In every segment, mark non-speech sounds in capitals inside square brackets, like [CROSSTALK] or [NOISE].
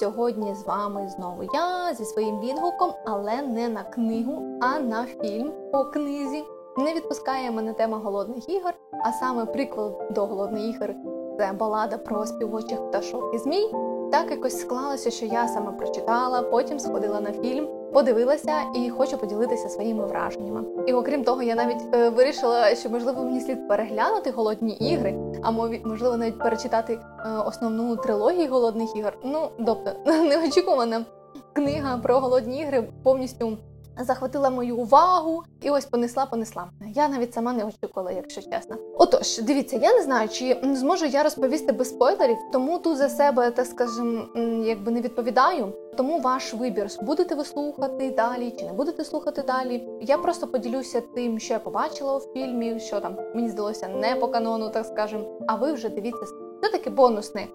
Сьогодні з вами знову я зі своїм відгуком, але не на книгу, а на фільм по книзі. Не відпускає мене тема голодних ігор, а саме приквел до голодних ігор це балада про співочих пташок і змій. Так якось склалося, що я саме прочитала, потім сходила на фільм, подивилася і хочу поділитися своїми враженнями. І окрім того, я навіть е, вирішила, що можливо мені слід переглянути голодні ігри, а можливо навіть перечитати основну трилогію голодних ігор. Ну, тобто [LAUGHS] неочікувана книга про голодні ігри повністю захватила мою увагу і ось понесла, понесла. Я навіть сама не очікувала, якщо чесно. Отож, дивіться, я не знаю, чи зможу я розповісти без спойлерів, тому тут за себе, так скажем, якби не відповідаю. Тому ваш вибір будете ви слухати далі чи не будете слухати далі. Я просто поділюся тим, що я побачила у фільмі, що там мені здалося не по канону, так скажем. А ви вже дивіться це таки бонусний,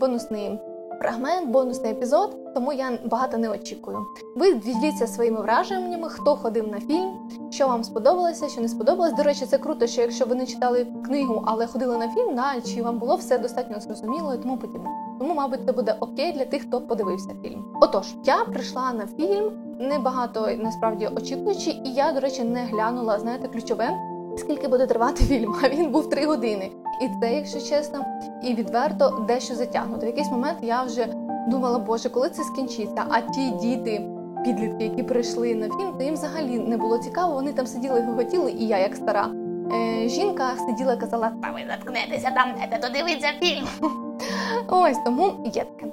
бонусний фрагмент, бонусний епізод, тому я багато не очікую. Ви діліться своїми враженнями, хто ходив на фільм, що вам сподобалося, що не сподобалось. До речі, це круто, що якщо ви не читали книгу, але ходили на фільм, да, чи вам було все достатньо зрозуміло і тому подібне. Тому, мабуть, це буде окей для тих, хто подивився фільм. Отож, я прийшла на фільм небагато насправді очікуючи, і я, до речі, не глянула, знаєте, ключове. Скільки буде тривати фільм? [LAUGHS] А він був три години. І це, якщо чесно, і відверто дещо затягнуто. В якийсь момент я вже думала, боже, коли це скінчиться? А ті діти, підлітки, які прийшли на фільм, то їм взагалі не було цікаво. Вони там сиділи, гоготіли, і я, як стара е, жінка, сиділа, і казала: Та ви заткнетеся там, не додивиться фільм. [LAUGHS] Ось тому є таке.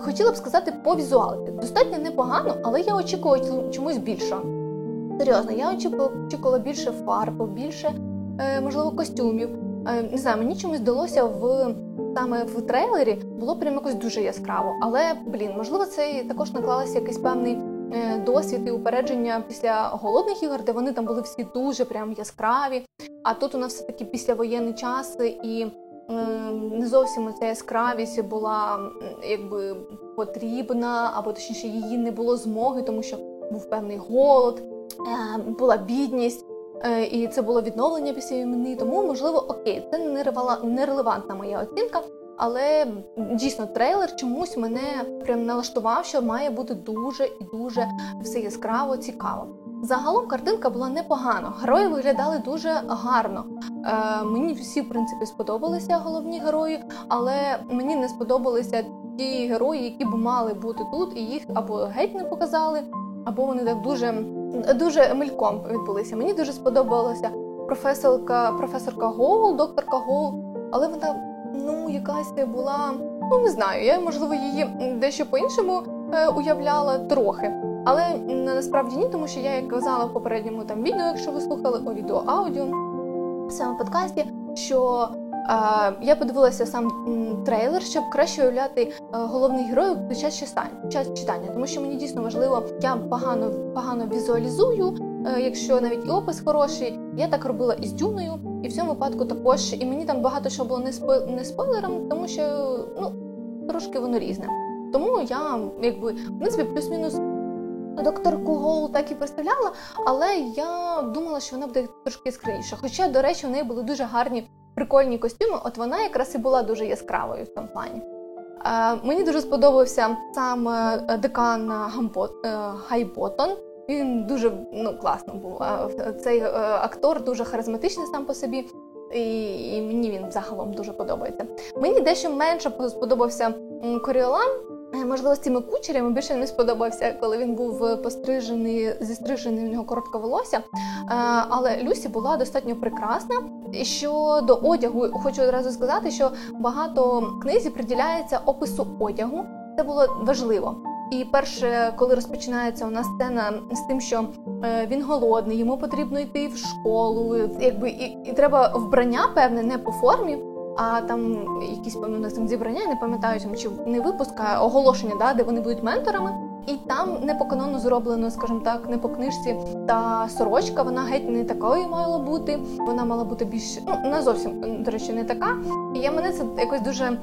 Хотіла б сказати по візуалці. Достатньо непогано, але я очікувала чомусь більшого. Серйозно, я очікувала більше фарб, більше, е, можливо, костюмів. Е, не знаю, мені чомусь здалося в саме в трейлері було прям якось дуже яскраво. Але блін, можливо, це також наклалося якийсь певний е, досвід і упередження після голодних ігор, де вони там були всі дуже прям яскраві. А тут у нас все таки післявоєнний час і. Не зовсім ця яскравість була якби потрібна, або точніше її не було змоги, тому що був певний голод, була бідність. Е, і це було відновлення після війни, тому можливо окей, це нерелевантна моя оцінка. Але дійсно трейлер чомусь мене прям налаштував, що має бути дуже і дуже все яскраво цікаво. Загалом картинка була непогана, герої виглядали дуже гарно. Е, Мені всі в принципі сподобалися головні герої, але мені не сподобалися ті герої, які б мали бути тут, і їх або геть не показали, або вони так дуже дуже мельком відбулися. Мені дуже сподобалася професорка професорка Гоул, докторка Гоул, але вона ну якась була, ну не знаю, я можливо її дещо по-іншому е, уявляла трохи. Але насправді ні, тому що я як казала в попередньому там відео, якщо ви слухали о відео аудіо в подкасті, що я подивилася сам трейлер, щоб краще уявляти е, головних героїв під час читання, тому що мені дійсно важливо, я погано погано візуалізую. Е, якщо навіть і опис хороший, я так робила і з дюною, і в цьому випадку також. І мені там багато що було не спой... не спойлером, тому що ну трошки воно різне. Тому я якби в принципі плюс-мінус. Докторку Гоул так і представляла, але я думала, що вона буде трошки яскравіша. Хоча, до речі, у неї були дуже гарні прикольні костюми, от вона якраз і була дуже яскравою в цьому плані. Е, Мені дуже сподобався сам е, декан Гамбот, е, Гайботон. Він дуже ну, класно був. Цей е, актор дуже харизматичний сам по собі, і, і мені він загалом дуже подобається. Мені дещо менше сподобався Коріолан. Е, можливо, з цими кучерями більше не сподобався, коли він був пострижений, зістрижений в нього коротке волосся. Е, але Люсі була достатньо прекрасна. Щодо одягу, хочу одразу сказати, що багато книзі приділяється опису одягу. Це було важливо. І перше, коли розпочинається у нас сцена з тим, що е, він голодний, йому потрібно йти в школу, якби і, і треба вбрання певне не по формі а там якісь певно там зібрання, не пам'ятаю чи не випуск, а оголошення, да, де вони будуть менторами. І там не по канону зроблено, скажімо так, не по книжці. Та сорочка вона геть не такою мала бути. Вона мала бути більш ну не зовсім до речі, не така. І я мене це якось дуже.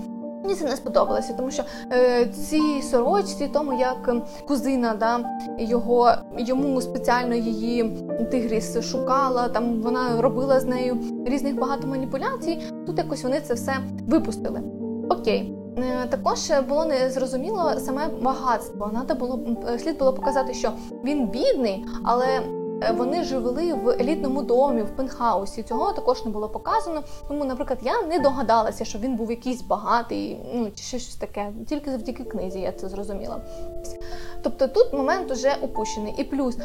Мені це не сподобалося, тому що е, ці сорочці, тому як кузина да, його йому спеціально її тигріс шукала, там вона робила з нею різних багато маніпуляцій. Тут якось вони це все випустили. Окей. Е, також було незрозуміло саме багатство. Надо було слід було показати, що він бідний, але е, вони живели в елітному домі, в пентхаусі. Цього також не було показано. Тому, наприклад, я не догадалася, що він був якийсь багатий, ну чи щось таке. Тільки завдяки книзі я це зрозуміла. Тобто тут момент уже упущений. І плюс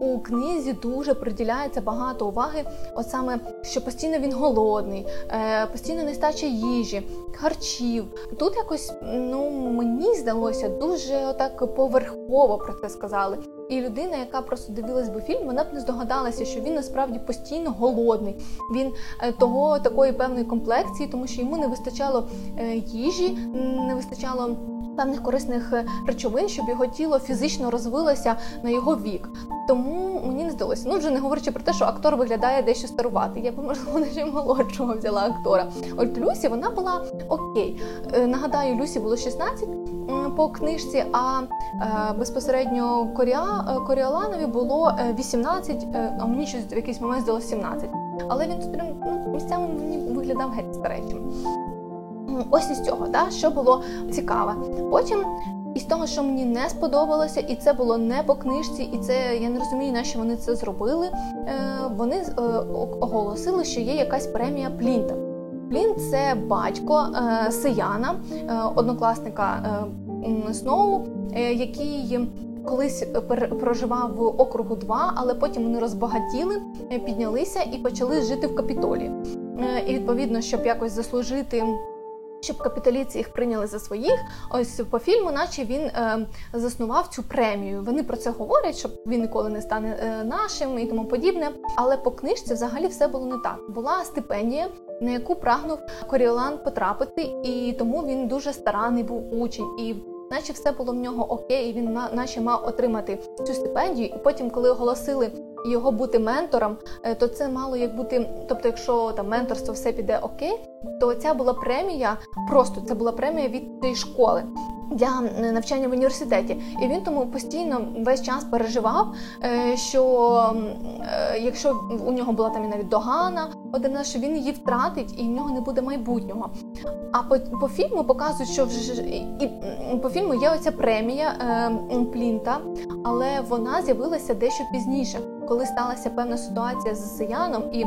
у книзі дуже приділяється багато уваги, от саме що постійно він голодний, е, постійно нестача їжі, харчів. Тут якось ну мені здалося дуже отак поверхово про це сказали. І людина, яка просто дивилась би фільм, вона б не здогадалася, що він насправді постійно голодний. Він е, того такої певної комплекції, тому що йому не вистачало е, їжі, не вистачало певних корисних е, речовин, щоб його тіло фізично розвилося на його вік. Тому мені не здалося. Ну вже не говорячи про те, що актор виглядає дещо старувати. Я б можливо не молодшого взяла актора. От Люсі вона була окей. Нагадаю, Люсі було 16 по книжці, а е, безпосередньо Коріа, Коріоланові було 18, а мені щось в якийсь момент здалося 17. Але він тут ну, місцями мені виглядав геть старечим. Ось із цього, да, що було цікаве. Потім. Із того, що мені не сподобалося, і це було не по книжці, і це я не розумію, на що вони це зробили. Е, вони е, оголосили, що є якась премія Плінта. Плінт це батько е, Сияна, однокласника Сноу, який колись проживав в округу 2, але потім вони розбагатіли, піднялися і почали жити в капітолі. І відповідно, щоб якось заслужити щоб капіталіці їх прийняли за своїх. Ось по фільму, наче він е, заснував цю премію. Вони про це говорять, що він ніколи не стане е, нашим і тому подібне. Але по книжці взагалі все було не так. Була стипендія, на яку прагнув Коріолан потрапити, і тому він дуже старанний був учень. І наче все було в нього окей, і він наче мав отримати цю стипендію. І потім, коли оголосили його бути ментором, е, то це мало як бути. Тобто, якщо там менторство все піде окей, то ця була премія, просто це була премія від цієї школи. Для навчання в університеті, і він тому постійно весь час переживав, е, що е, якщо у нього була там і навіть догана, один що він її втратить і в нього не буде майбутнього. А по по фільму показують, що вже і по фільму є оця премія е, Плінта, але вона з'явилася дещо пізніше коли сталася певна ситуація з Сияном, і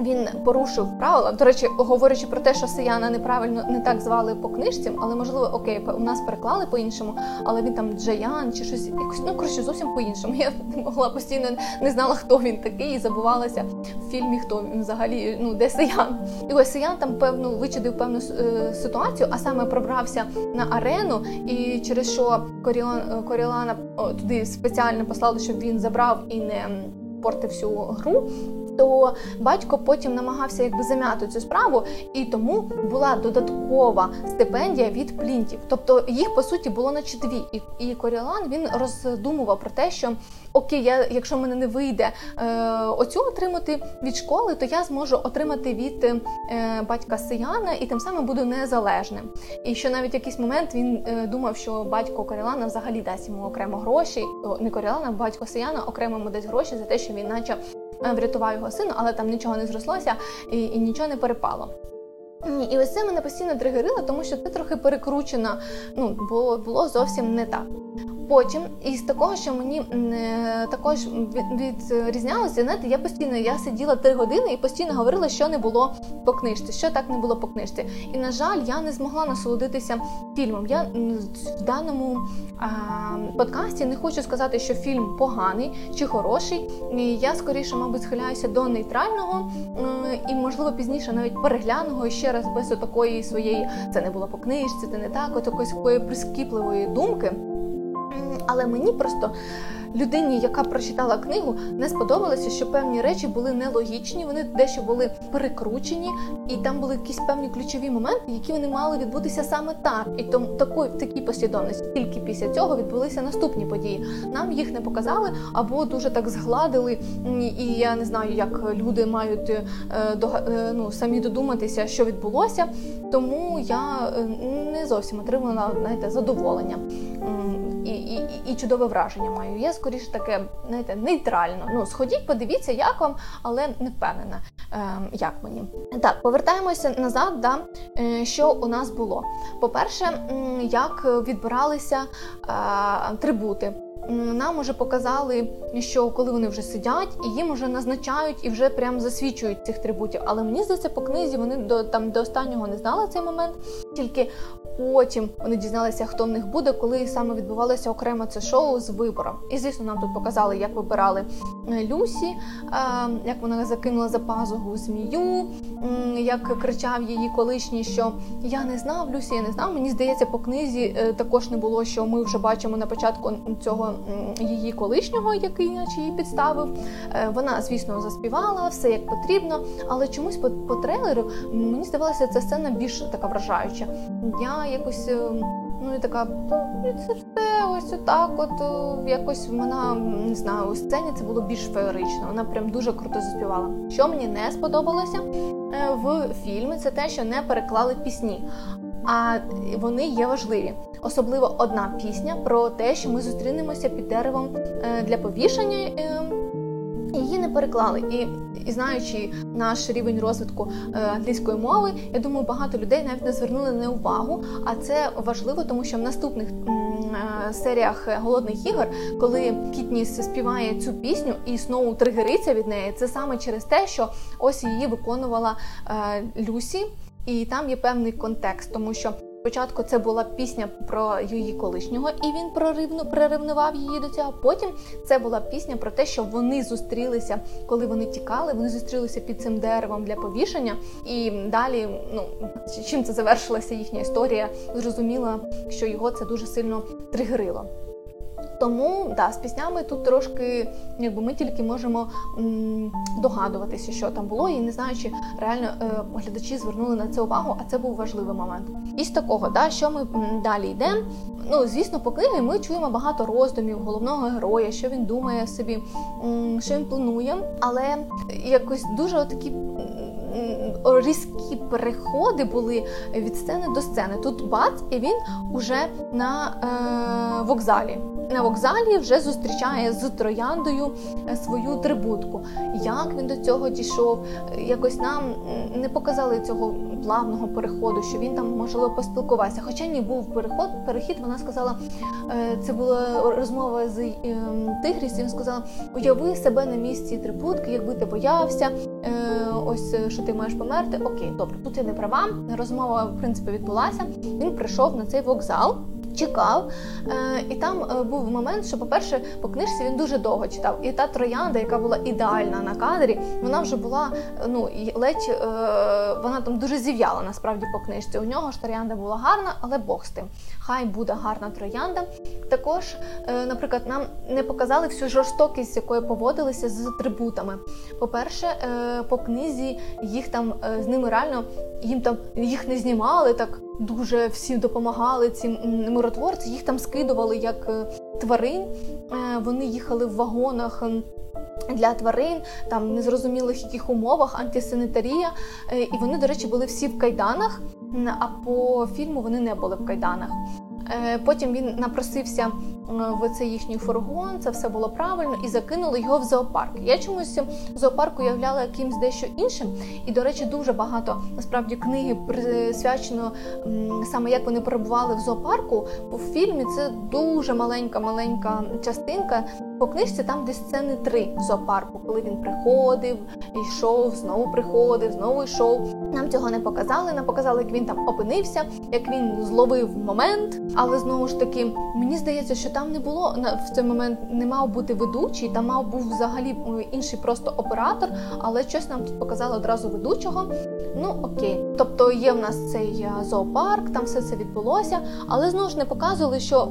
він порушив правила. До речі, говорячи про те, що Сияна неправильно не так звали по книжці, але можливо, окей, у нас переклали по-іншому, але він там Джаян чи щось якось ну коротше зовсім по-іншому. [LAUGHS] Я могла постійно не знала, хто він такий, і забувалася в фільмі, хто він взагалі ну де Сиян. І ось Сиян там певну вичудив певну е, ситуацію, а саме пробрався на арену, і через що Коріон Корілана туди спеціально послали, щоб він забрав і не портив всю гру. То батько потім намагався якби зам'яти цю справу, і тому була додаткова стипендія від плінтів. Тобто їх по суті було наче дві. І і Коріалан він роздумував про те, що окей, я, якщо мене не вийде е, оцю отримати від школи, то я зможу отримати від е, батька Сияна і тим самим буду незалежним. І що навіть якийсь момент він е, думав, що батько Корілана взагалі дасть йому окремо гроші, не Корілана, а батько Сияна окремо йому дасть гроші за те, що він, наче, врятував його сина, але там нічого не зрослося і, і нічого не перепало. І ось це мене постійно тригерило, тому що це трохи перекручено, ну було було зовсім не так. Потім, із такого, що мені е, також відрізнялося, знаєте, я постійно я сиділа три години і постійно говорила, що не було по книжці, що так не було по книжці. І на жаль, я не змогла насолодитися фільмом. Я в даному а, подкасті не хочу сказати, що фільм поганий чи хороший. Я скоріше, мабуть, схиляюся до нейтрального і, можливо, пізніше навіть перегляну ще раз без такої своєї це не було по книжці, це не так, от такої прискіпливої думки. Але мені просто людині, яка прочитала книгу, не сподобалося, що певні речі були нелогічні, вони дещо були перекручені, і там були якісь певні ключові моменти, які вони мали відбутися саме так. І тому такої в такій послідовності. Тільки після цього відбулися наступні події. Нам їх не показали або дуже так згладили. І я не знаю, як люди мають е, е, ну, самі додуматися, що відбулося. Тому я е, не зовсім отримала знаєте, задоволення і і, і чудове враження маю. Я скоріше таке знаєте, нейтрально. Ну, сходіть, подивіться, як вам, але не впевнена, е, як мені. Так, повертаємося назад, да, е, що у нас було. По-перше, як відбиралися е, трибути нам уже показали, що коли вони вже сидять, і їм вже назначають і вже прям засвідчують цих трибутів. Але мені здається, по книзі вони до там до останнього не знали цей момент, тільки потім вони дізналися, хто в них буде, коли саме відбувалося окремо це шоу з вибором. І звісно, нам тут показали, як вибирали е, Люсі, як вона закинула за пазуху змію, як кричав її колишній, що я не знав Люсі, я не знав. Мені здається, по книзі е, також не було, що ми вже бачимо на початку цього її колишнього, який наче її підставив. Е, вона, звісно, заспівала все як потрібно, але чомусь по, по трейлеру мені здавалося, ця сцена більш така вражаюча. Я якось е, ну і така це все ось отак. От е, якось вона не знаю, у сцені це було більш феєрично. Вона прям дуже круто заспівала. Що мені не сподобалося в фільмі, це те, що не переклали пісні. А вони є важливі особливо одна пісня про те, що ми зустрінемося під деревом е, для повішання. Е, її не переклали, і і знаючи наш рівень розвитку е, англійської мови, я думаю, багато людей навіть не звернули на увагу. А це важливо, тому що в наступних серіях голодних ігор, коли Кітніс співає цю пісню і Сноу тригериться від неї, це саме через те, що ось її виконувала Люсі, і там є певний контекст, тому що Спочатку це була пісня про її колишнього, і він проривну приривнував її до цього. Потім це була пісня про те, що вони зустрілися, коли вони тікали. Вони зустрілися під цим деревом для повішення. І далі, ну чим це завершилася їхня історія, зрозуміла, що його це дуже сильно тригерило. Тому да, з піснями тут трошки, якби ми тільки можемо м, догадуватися, що там було, і не знаю, чи реально е, глядачі звернули на це увагу, а це був важливий момент. І з такого, да, що ми м, далі йдемо. Ну, звісно, по книгі ми чуємо багато роздумів головного героя, що він думає собі, м, що він планує, але якось дуже такі різкі переходи були від сцени до сцени. Тут бац, і він уже на е, вокзалі на вокзалі вже зустрічає з трояндою е, свою трибутку. Як він до цього дійшов? Якось нам не показали цього плавного переходу, що він там можливо поспілкувався. Хоча ні був переход, перехід. Вона сказала, е, це була розмова з ем, Тигріс. Він сказала: уяви себе на місці трибутки, якби ти боявся. Е, ось що ти маєш померти. Окей, добре, тут я не права. Розмова в принципі відбулася. Він прийшов на цей вокзал чекав. Е, І там е, був момент, що, по-перше, по книжці він дуже довго читав. І та троянда, яка була ідеальна на кадрі, вона вже була ну ледь е, вона там дуже зів'яла насправді по книжці. У нього ж троянда була гарна, але Бог з тим. Хай буде гарна троянда. Також, е, наприклад, нам не показали всю жорстокість, якою поводилися з трибутами. По-перше, е, по книзі їх там е, з ними реально їм там їх не знімали так дуже всім допомагали ці миротворці. Їх там скидували як тварин. Вони їхали в вагонах. Для тварин, там незрозумілих яких умовах, антисанітарія. І вони, до речі, були всі в кайданах, а по фільму вони не були в кайданах. Потім він напросився в цей їхній фургон, це все було правильно, і закинули його в зоопарк. Я чомусь зоопарк уявляла якимсь дещо іншим. І, до речі, дуже багато насправді книги присвячено саме як вони перебували в зоопарку. У фільмі це дуже маленька, маленька частинка. По книжці там десь сцени три в зоопарку, коли він приходив, йшов, знову приходив, знову йшов. Нам цього не показали. Нам показали, як він там опинився, як він зловив момент. Але знову ж таки, мені здається, що там не було в цей момент, не мав бути ведучий, там мав був взагалі інший просто оператор, але щось нам тут показали одразу ведучого. Ну окей, тобто є в нас цей е, зоопарк, там все це відбулося, але знову ж не показували, що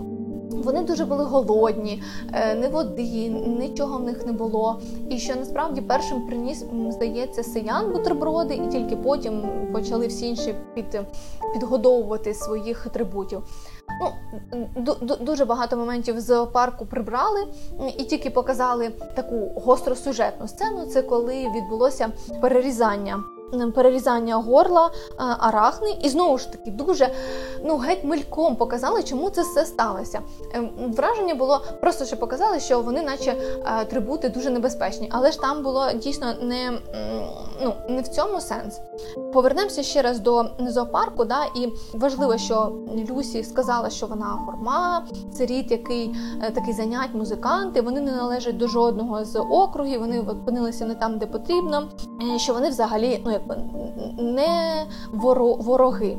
Вони дуже були голодні, е, ні води, нічого в них не було. І що насправді першим приніс, здається, сиян бутерброди, і тільки потім почали всі інші під, підгодовувати своїх атрибутів. Ну, Дуже багато моментів з зоопарку прибрали і тільки показали таку гостросюжетну сцену. Це коли відбулося перерізання перерізання горла е, арахни, і знову ж таки дуже ну геть мельком показали, чому це все сталося. Ем, враження було просто, що показали, що вони, наче е, атрибути, дуже небезпечні, але ж там було дійсно не ну не в цьому сенс. Повернемося ще раз до зоопарку. Да, і важливо, що Люсі сказала, що вона гурма, це рід, який е, такий занять музиканти. Вони не належать до жодного з округів. Вони опинилися не там, де потрібно. Що вони взагалі ну якби не вороги.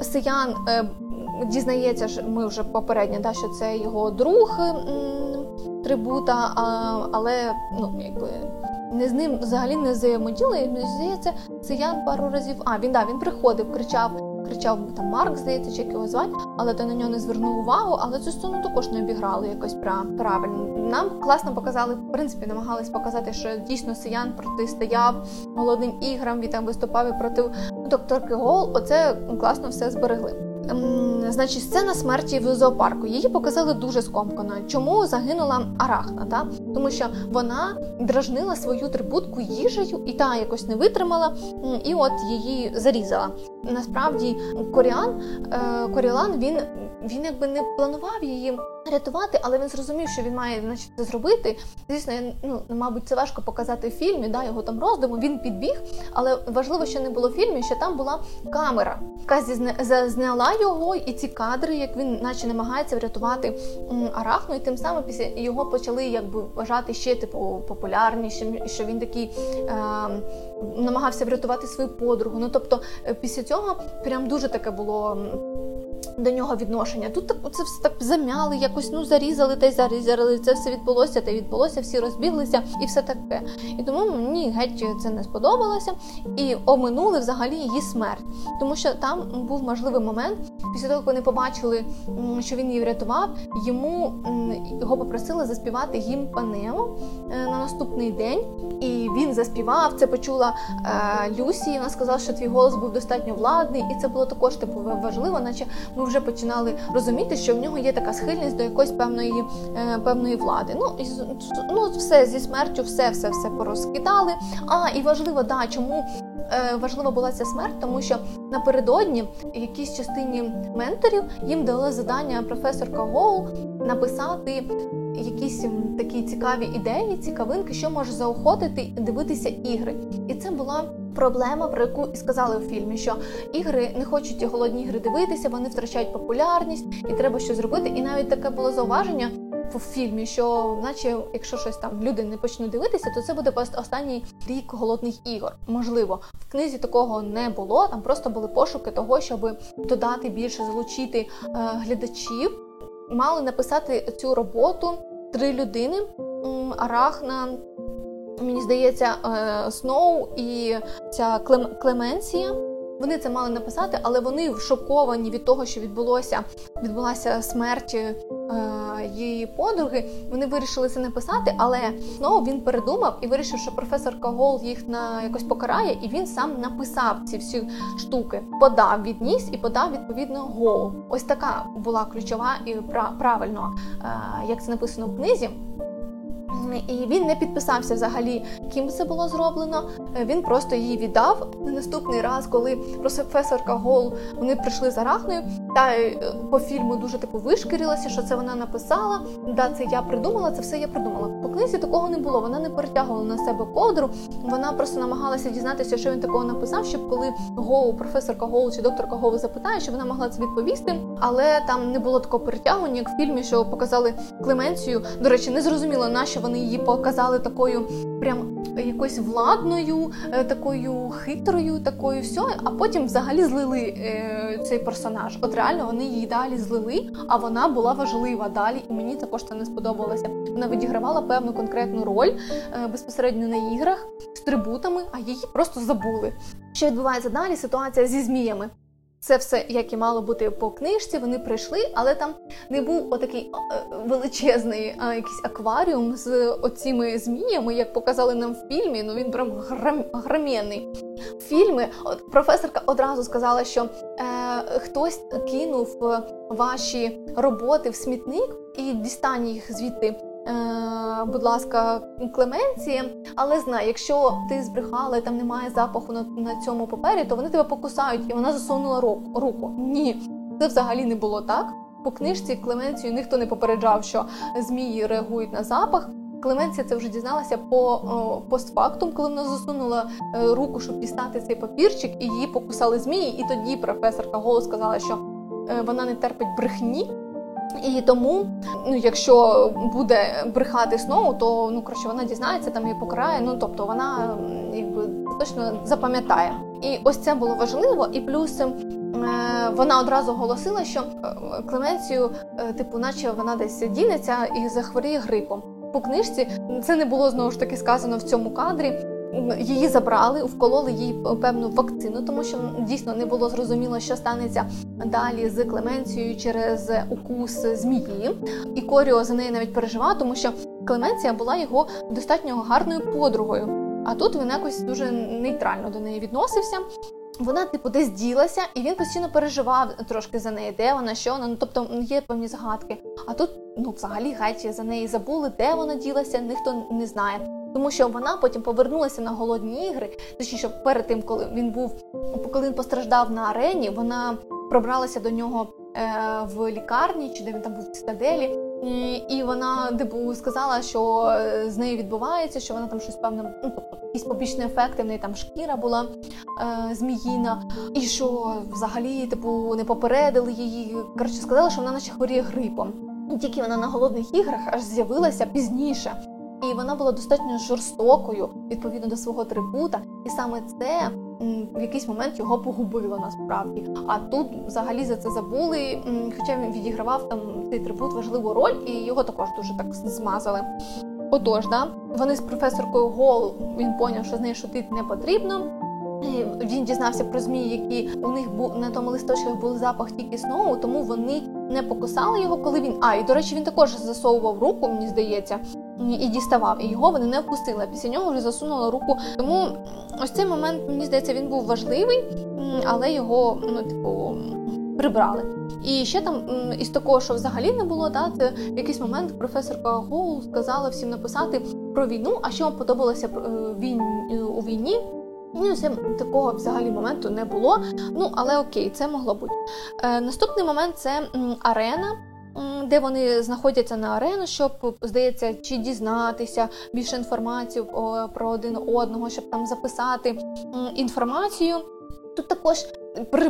Сиян е, дізнається, що ми вже попередньо, да, що це його друг трибута, але ну якби не з ним взагалі не взаємоділи. Мені здається, Сиян пару разів. А він да він приходив, кричав, кричав там Марк, здається, чи як його звати, але ти на нього не звернув увагу. Але цю сцену також не обіграли якось правильно. Нам класно показали, в принципі, намагались показати, що дійсно Сиян протистояв молодим іграм. Він там виступав і проти докторки Гол. Оце класно все зберегли. Ем, значить, сцена смерті в зоопарку. Її показали дуже скомкано. Чому загинула Арахна? Та? Тому що вона дражнила свою трибутку їжею, і та якось не витримала, і от її зарізала. Насправді, Коріан е, Корілан він він якби не планував її рятувати, але він зрозумів, що він має значить, це зробити. Звісно, ну мабуть, це важко показати в фільмі, да, його там роздуму. Він підбіг, але важливо, що не було в фільмі, що там була камера, яка зняла його, і ці кадри, як він, наче, намагається врятувати арахну, і тим самим після його почали якби вважати ще типу популярнішим, що він такий е, намагався врятувати свою подругу. Ну тобто, е, після цього прям дуже таке було до нього відношення. Тут так це все так замяли, якось ну зарізали та й зарізали. Це все відбулося, та й відбулося, всі розбіглися і все таке. І тому мені геть це не сподобалося і оминули взагалі її смерть, тому що там був можливий момент. Після того, як вони побачили, що він її врятував, йому його попросили заспівати гімн Панео е, на наступний день. І він заспівав. Це почула е, Люсі. Вона сказала, що твій голос був достатньо владний, і це було також типу важливо, наче ми вже починали розуміти, що в нього є така схильність до якоїсь певної е, певної влади. Ну і ну, все зі смертю, все все все порозкидали. А і важливо, да, чому важлива була ця смерть, тому що напередодні якійсь частині менторів їм дали завдання професорка Гоу написати. Якісь такі цікаві ідеї, цікавинки, що може заохотити дивитися ігри, і це була Проблема, про яку і сказали у фільмі, що ігри не хочуть голодні ігри дивитися, вони втрачають популярність, і треба щось зробити. І навіть таке було зауваження в фільмі, що, наче, якщо щось там люди не почнуть дивитися, то це буде просто останній рік голодних ігор. Можливо, в книзі такого не було. Там просто були пошуки того, щоб додати більше залучити е, глядачів. Мали написати цю роботу три людини: Арахна. Мені здається, е, Сноу і ця Клеменція. Вони це мали написати, але вони шоковані від того, що відбулося. Відбулася смерть е, її подруги. Вони вирішили це написати, але знову він передумав і вирішив, що професор Кагол їх на якось покарає, і він сам написав ці всі штуки, подав відніс і подав відповідно гол. Ось така була ключова і правильно, е, як це написано в книзі. І він не підписався взагалі, ким це було зроблено. Е, він просто її віддав. На наступний раз, коли професорка Гол вони прийшли за Рахною, та е, по фільму дуже типу вишкірилася, що це вона написала. Да, це я придумала, це все я придумала. Книзі такого не було. Вона не перетягувала на себе ковдру. Вона просто намагалася дізнатися, що він такого написав, щоб коли Гоу, професорка Гоу чи докторка Гоу запитає, щоб вона могла це відповісти. Але там не було такого перетягування, як в фільмі, що показали Клеменцію. До речі, не зрозуміло, на що вони її показали такою прям якоюсь владною, е, такою хитрою, такою все, а потім взагалі злили е, цей персонаж. От реально вони її далі злили, а вона була важлива далі, і мені також це не сподобалося. Вона відігравала певну конкретну роль е, безпосередньо на іграх з трибутами, а її просто забули. Що відбувається далі? Ситуація зі зміями. Це все, як і мало бути по книжці. Вони прийшли, але там не був отакий е, величезний а, якийсь акваріум з оціми зміями, як показали нам в фільмі. Ну він прям грам, громєнний. Фільми от професорка одразу сказала, що е, хтось кинув ваші роботи в смітник і дістань їх звідти. Е, будь ласка, Клеменції, але знай, якщо ти збрехала і там немає запаху на на цьому папері, то вони тебе покусають, і вона засунула руку. Ні, це взагалі не було так. По книжці Клеменцію ніхто не попереджав, що змії реагують на запах. Клеменція це вже дізналася по постфактум, коли вона засунула е, руку, щоб дістати цей папірчик, і її покусали змії. І тоді професорка голос сказала, що е, вона не терпить брехні. І тому, ну якщо буде брехати знову, то ну коротше, вона дізнається там і покарає. Ну тобто вона якби точно запам'ятає. І ось це було важливо. І плюс е, вона одразу оголосила, що е, Клеменцію, е, типу, наче вона десь дінеться і захворіє грипом. По книжці це не було знову ж таки сказано в цьому кадрі. Її забрали, вкололи їй певну вакцину, тому що дійсно не було зрозуміло, що станеться далі з Клеменцією через укус змії. І Коріо за неї навіть переживав, тому що Клеменція була його достатньо гарною подругою. А тут він якось дуже нейтрально до неї відносився. Вона, типу, десь ділася, і він постійно переживав трошки за неї, де вона, що вона. Ну тобто є певні загадки. А тут, ну, взагалі, геть за неї забули, де вона ділася, ніхто не знає. Тому що вона потім повернулася на голодні ігри. Точніше, перед тим, коли він був, коли він постраждав на арені, вона пробралася до нього е, в лікарні, чи де він там був в цитаделі. І вона типу, сказала, що е, з нею відбувається, що вона там щось певне, ну тобто якісь побічні ефекти, в неї там шкіра була е, зміїна, і що взагалі типу не попередили її. Коротше, сказали, що вона наче хворіє грипом. І тільки вона на голодних іграх аж з'явилася пізніше. І вона була достатньо жорстокою відповідно до свого трибута, і саме це в якийсь момент його погубило насправді. А тут взагалі за це забули. Хоча він відігравав там цей трибут важливу роль, і його також дуже так змазали. Отож, да, вони з професоркою Гол він поняв, що з нею шутити не потрібно. Він дізнався про змії, які у них був на тому листочках був запах тільки сноу, тому вони не покусали його, коли він. А, і до речі, він також засовував руку, мені здається, і діставав. І його вони не впустили. Після нього вже засунула руку. Тому ось цей момент, мені здається, він був важливий, але його, ну, типу, прибрали. І ще там із такого, що взагалі не було, да, це в якийсь момент професорка Гоул сказала всім написати про війну, а що вам подобалося е, у війні. Ну, це такого взагалі моменту не було. Ну, але окей, це могло бути. Е, Наступний момент це м, арена. Де вони знаходяться на арену, щоб здається, чи дізнатися більше інформацію про один одного, щоб там записати інформацію. Тут також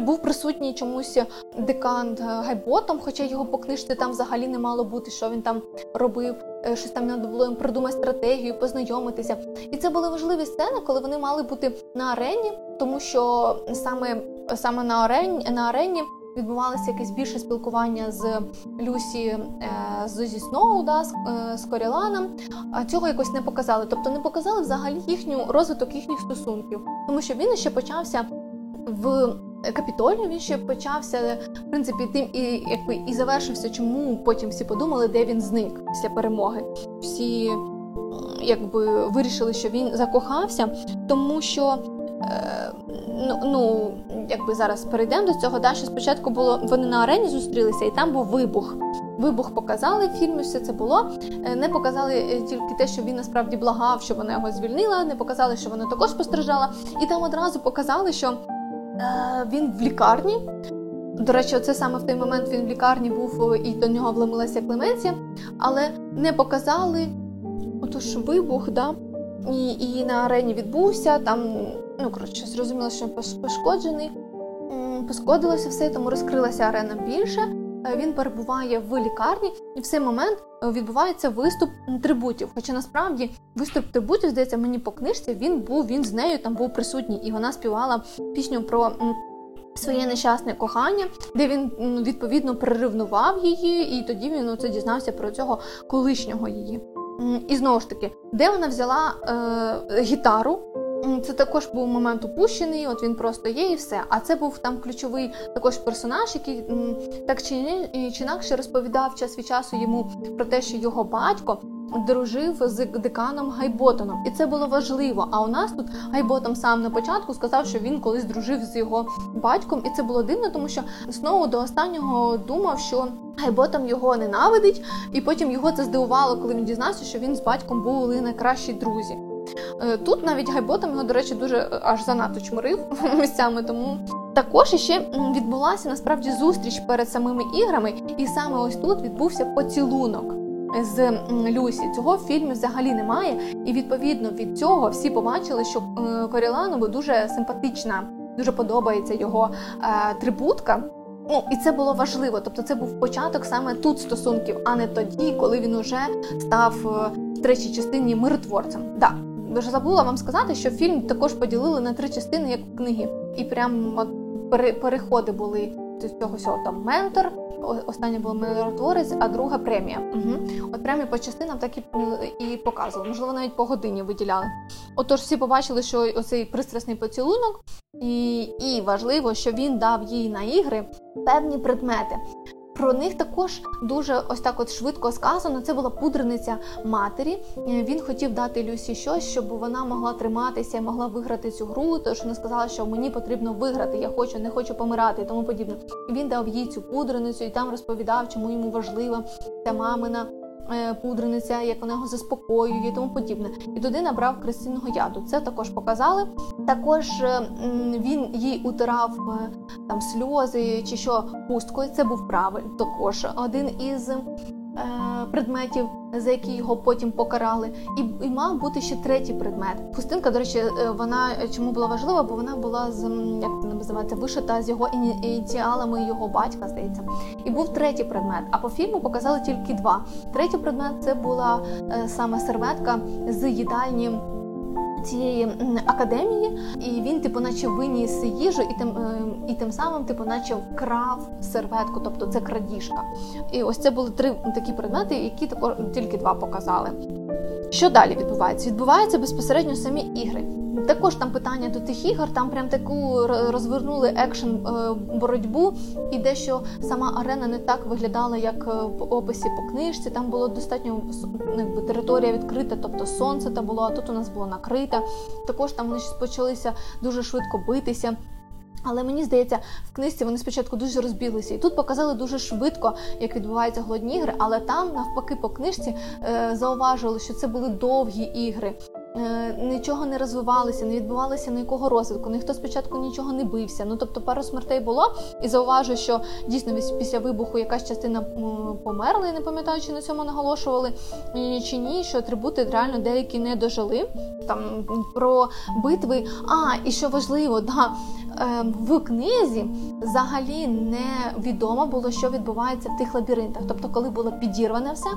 був присутній чомусь декант Гайботом, хоча його по книжці там взагалі не мало бути, що він там робив. Е, щось там треба було їм придумати стратегію, познайомитися. І це були важливі сцени, коли вони мали бути на арені, тому що саме саме на арені на арені відбувалося якесь більше спілкування з Люсі е, з зі Сноу, да, з, е, з Коріланом. А цього якось не показали. Тобто не показали взагалі їхню розвиток їхніх стосунків, тому що він ще почався в. Капітолію він ще почався в принципі тим і якби і завершився, чому потім всі подумали, де він зник після перемоги. Всі якби вирішили, що він закохався, тому що е, ну, ну якби зараз перейдемо до цього. Да, що спочатку було вони на арені зустрілися, і там був вибух. Вибух показали в фільмі, все це було. Е, не показали е, тільки те, що він насправді благав, що вона його звільнила. Не показали, що вона також постраждала. І там одразу показали, що е, він в лікарні. До речі, це саме в той момент він в лікарні був і до нього вломилася Клеменція, але не показали отож вибух, да, і і на арені відбувся. Там, ну коротше, зрозуміло, що пошкоджений. Пошкодилося все, тому розкрилася арена більше. Е, він перебуває в лікарні, і в цей момент е, відбувається виступ трибутів. Хоча насправді виступ трибутів, здається, мені по книжці він був, він з нею там був присутній, і вона співала пісню про своє нещасне кохання, де він відповідно переревнував її, і тоді він оце дізнався про цього колишнього її. І знову ж таки, де вона взяла е, гітару, це також був момент упущений. От він просто є, і все. А це був там ключовий також персонаж, який так чи інакше розповідав час від часу йому про те, що його батько дружив з деканом Гайботоном, і це було важливо. А у нас тут Гайботом сам на початку сказав, що він колись дружив з його батьком, і це було дивно, тому що знову до останнього думав, що Гайботом його ненавидить, і потім його це здивувало, коли він дізнався, що він з батьком були найкращі друзі. Е, тут навіть Гайботом його, до речі, дуже е, аж занадто чмирив [LAUGHS] місцями, тому також ще відбулася насправді зустріч перед самими іграми, і саме ось тут відбувся поцілунок з Люсі. Цього в фільмі взагалі немає, і відповідно від цього всі побачили, що е, Коріланову дуже симпатична, дуже подобається його е, трибутка. Ну, і це було важливо. Тобто, це був початок саме тут стосунків, а не тоді, коли він уже став е, в третій частині миротворцем. Да, вже забула вам сказати, що фільм також поділили на три частини, як книги, і прям от переходи були з цього всього там ментор, остання була миротворець, а друга премія. Угу. От прямо по частинам так і і показували. Можливо, навіть по годині виділяли. Отож, всі побачили, що оцей пристрасний поцілунок, і, і важливо, що він дав їй на ігри певні предмети. Про них також дуже ось так от швидко сказано. Це була пудрениця матері. Е, він хотів дати Люсі щось, щоб вона могла триматися і могла виграти цю гру. Тож вона сказала, що мені потрібно виграти, я хочу, не хочу помирати і тому подібне. Він дав їй цю пудреницю і там розповідав, чому йому важлива ця мамина. Е, пудрениця, як вона його заспокоює і тому подібне. І туди набрав крестинного яду. Це також показали. Також е, він їй утирав е, там сльози чи що хусткою. Це був правиль. Також один із предметів, за які його потім покарали, і і мав бути ще третій предмет. Хустинка, до речі, е, вона чому була важлива, бо вона була з як це називається, вишита з його ініціалами його батька, здається. І був третій предмет. А по фільму показали тільки два. Третій предмет це була е, саме серветка з їдальні цієї академії, і він, типу, наче виніс їжу, і тим е, і тим самим, типу, наче вкрав серветку, тобто це крадіжка. І ось це були три такі предмети, які також тільки два показали. Що далі відбувається? Відбуваються безпосередньо самі ігри. Також там питання до тих ігор, там прям таку розвернули екшн е, боротьбу, і дещо сама арена не так виглядала, як е, в описі по книжці. Там було достатньо ну, територія відкрита, тобто сонце та було, а тут у нас було накрите. Також там вони почалися дуже швидко битися. Але мені здається, в книжці вони спочатку дуже розбіглися, і тут показали дуже швидко, як відбуваються голодні ігри. Але там, навпаки, по книжці е, зауважували, що це були довгі ігри. Е, нічого не розвивалося, не відбувалося ніякого розвитку. Ніхто спочатку нічого не бився. Ну тобто пару смертей було, і зауважу, що дійсно після вибуху якась частина померла. Я не пам'ятаю, чи на цьому наголошували чи ні, що атрибути реально деякі не дожили. Там про битви. А і що важливо, да в книзі взагалі не відомо було, що відбувається в тих лабіринтах. Тобто, коли було підірване все,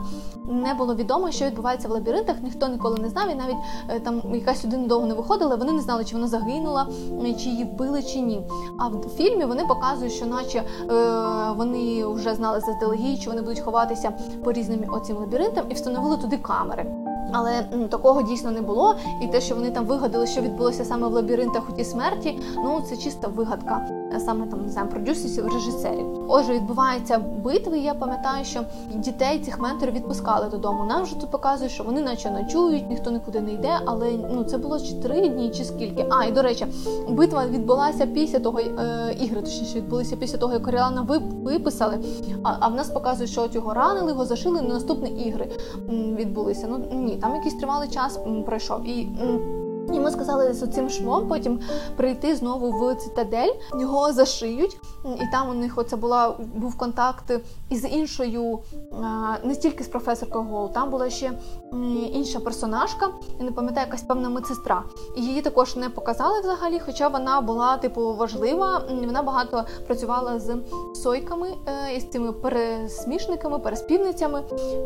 не було відомо, що відбувається в лабіринтах. Ніхто ніколи не знав, і навіть Е, там якась людина довго не виходила, вони не знали, чи вона загинула, е, чи її вбили, чи ні. А в фільмі вони показують, що наче е, вони вже знали заздалегідь, що вони будуть ховатися по різним оцим лабіринтам і встановили туди камери. Але такого дійсно не було. І те, що вони там вигадали, що відбулося саме в лабіринтах у ті смерті, ну це чиста вигадка саме там не знаю, продюсерів, режисерів. Отже, відбуваються битви. Я пам'ятаю, що дітей цих менторів відпускали додому. Нам вже тут показують, що вони наче ночують, ніхто нікуди не йде. Але ну це було чотири дні чи скільки. А і до речі, битва відбулася після того е, ігри, точніше відбулися після того, як Коріана виписали. А а в нас показують, що от його ранили, його зашили. на наступні ігри відбулися. Ну ні, там якийсь тривалий час пройшов і. Йому сказали з цим швом потім прийти знову в цитадель, його зашиють, і там у них оце була був контакт із іншою, не тільки з професоркою Гол, там була ще інша персонажка, я не пам'ятаю, якась певна медсестра. І її також не показали взагалі, хоча вона була типу важлива. Вона багато працювала з сойками е, із цими пересмішниками, переспівницями.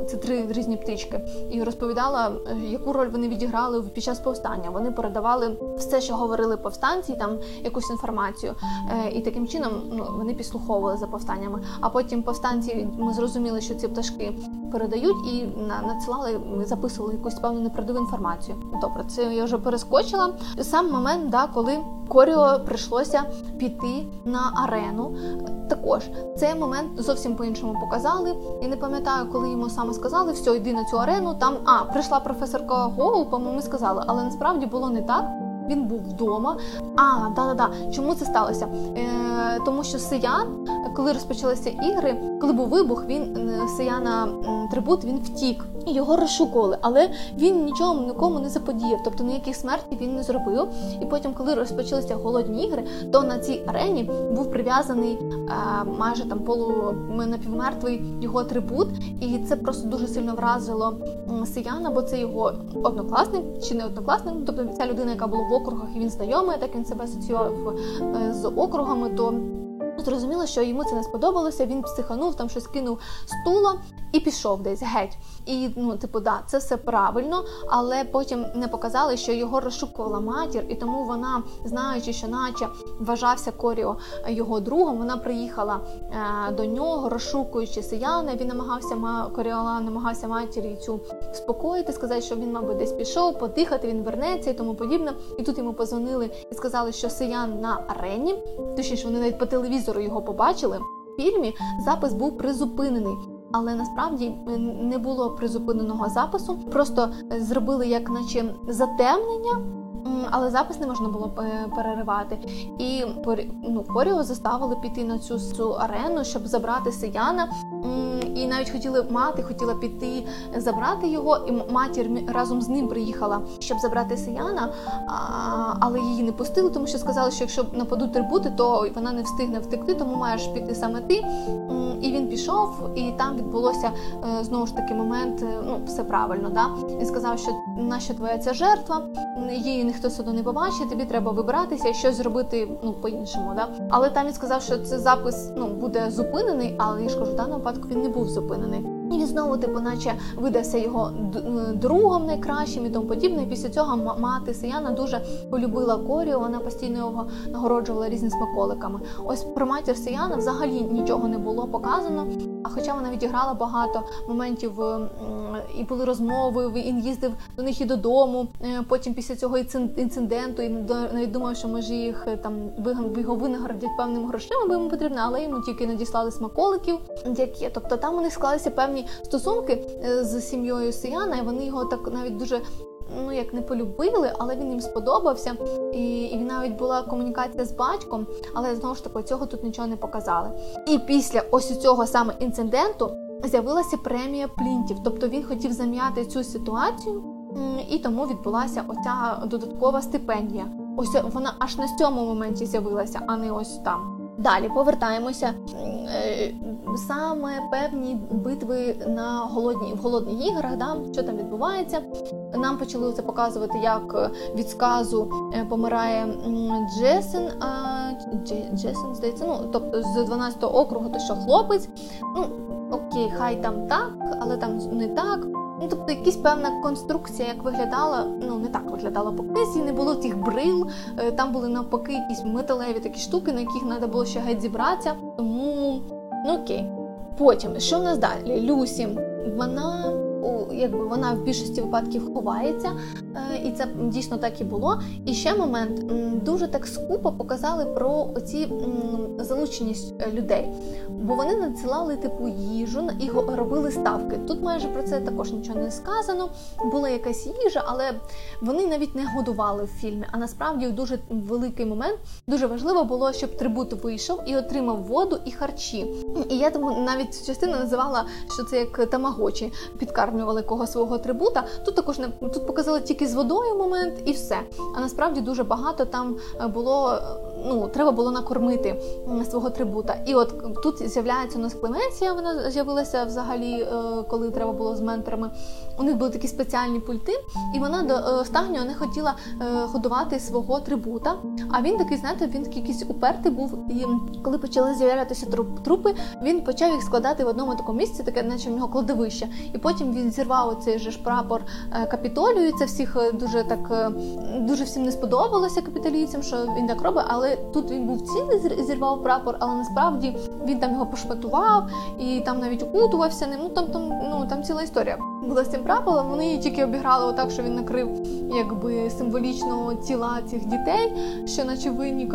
Це три різні птички, і розповідала, е, яку роль вони відіграли під час повстання. Вони передавали все, що говорили повстанці, там якусь інформацію, е, і таким чином ну, вони підслуховували за повстаннями. А потім повстанці ми зрозуміли, що ці пташки передають і надсилали, записували якусь певну неправдиву інформацію. Добре, це я вже перескочила. Сам момент, да, коли Коріо прийшлося піти на арену. Також цей момент зовсім по-іншому показали. Я не пам'ятаю, коли йому саме сказали, все, йди на цю арену. Там а прийшла професорка Гоу, по-моєму, сказали, але насправді було не так. Він був вдома. А, да-да-да. Чому це сталося? Е, Тому що Сиян, коли розпочалися ігри, коли був вибух, він е, Сияна трибут він втік. Його розшукували, але він нічого нікому не заподіяв, тобто ніяких смерті він не зробив. І потім, коли розпочалися голодні ігри, то на цій арені був прив'язаний е, майже там полу напівмертвий його атрибут, і це просто дуже сильно вразило Сияна, бо це його однокласник чи не однокласник, тобто ця людина, яка була в округах, і він знайомий, так він себе асоціював е, з округами. то Зрозуміло, що йому це не сподобалося. Він психанув, там щось кинув стула і пішов десь геть. І ну, типу, да, це все правильно, але потім не показали, що його розшукувала матір, і тому вона, знаючи, що наче вважався Коріо його другом, вона приїхала е, до нього, розшукуючи сияна. Він намагався Коріола намагався матері цю спокоїти, сказати, що він, мабуть, десь пішов, подихати, він вернеться і тому подібне. І тут йому позвонили і сказали, що сиян на арені, точніше, вони навіть по телевізору його побачили. В фільмі запис був призупинений. Але насправді не було призупиненого запису, просто зробили як наче затемнення, але запис не можна було переривати. І ну, Коріо заставили піти на цю цю арену, щоб забрати Сияна. І навіть хотіли мати, хотіла піти забрати його, і матір разом з ним приїхала, щоб забрати Сияна, але її не пустили, тому що сказали, що якщо нападуть трибути, то вона не встигне втекти, тому маєш піти саме ти. І він пішов, і там відбулося е, знову ж таки момент. Е, ну, все правильно. Да? Він сказав, що наша твоя ця жертва, її ніхто сюди не побачить, тобі треба вибиратися і щось зробити ну по-іншому. Да? Але там він сказав, що цей запис ну буде зупинений, але я ж кажу, в даному випадку він не був зупинений. І знову, типу, наче видався його другом найкращим і тому подібне. Після цього мати Сияна дуже полюбила Корію. Вона постійно його нагороджувала різними смаколиками. Ось про матір Сияна взагалі нічого не було показано. А хоча вона відіграла багато моментів і були розмови, він їздив до них і додому. Е, потім після цього інциденту, і навіть думав, що може їх е, там його винагородять певними грошима, бо йому потрібно, але йому тільки надіслали смаколиків. Які тобто там у них склалися певні стосунки е, з сім'єю Сияна, і вони його так навіть дуже. Ну, як не полюбили, але він їм сподобався, і і навіть була комунікація з батьком, але знову ж таки цього тут нічого не показали. І після ось цього саме інциденту з'явилася премія плінтів, тобто він хотів зам'яти цю ситуацію, і тому відбулася оця додаткова стипендія. Ось вона аж на цьому моменті з'явилася, а не ось там. Далі повертаємося е, саме певні битви на голодні в голодних іграх. Да, що там відбувається? Нам почали це показувати, як від сказу е, помирає Джесен. Джесен здається, ну тобто з 12-го округу, то що хлопець. Ну окей, хай там так, але там не так. Ну, тобто, якась певна конструкція, як виглядала, ну не так виглядала по книзі, не було тих брил. Е, там були навпаки якісь металеві такі штуки, на яких треба було ще геть зібратися. Тому ну окей. Потім, що в нас далі? Люсі, вона якби вона в більшості випадків ховається, е, і це дійсно так і було. І ще момент дуже так скупо показали про оці залученість е, людей, бо вони надсилали типу їжу і робили ставки. Тут майже про це також нічого не сказано. Була якась їжа, але вони навіть не годували в фільмі. А насправді дуже великий момент дуже важливо було, щоб трибут вийшов і отримав воду і харчі. І я тому навіть частина називала, що це як тамагочі підкармлювали кого свого атрибута. Тут також не тут показали тільки з водою момент і все. А насправді дуже багато там е, було. Ну, треба було накормити свого трибута. І от тут з'являється у нас Клеменція, вона з'явилася взагалі, е, коли треба було з менторами. У них були такі спеціальні пульти, і вона до е, останнього не хотіла годувати свого трибута. А він такий, знаєте, він такий якийсь упертий був. І коли почали з'являтися трупи, він почав їх складати в одному такому місці, таке, наче в нього кладовище. І потім він зірвав оцей же ж прапор е, капітолію. Це всіх е, дуже так е, дуже всім не сподобалося капітолійцям, що він так робить, але але тут він був цілий зірвав прапор, але насправді він там його пошматував і там навіть укутувався. Ну там там ну там ціла історія була з цим прапором. Вони її тільки обіграли отак, що він накрив якби символічно тіла цих дітей, що наче винні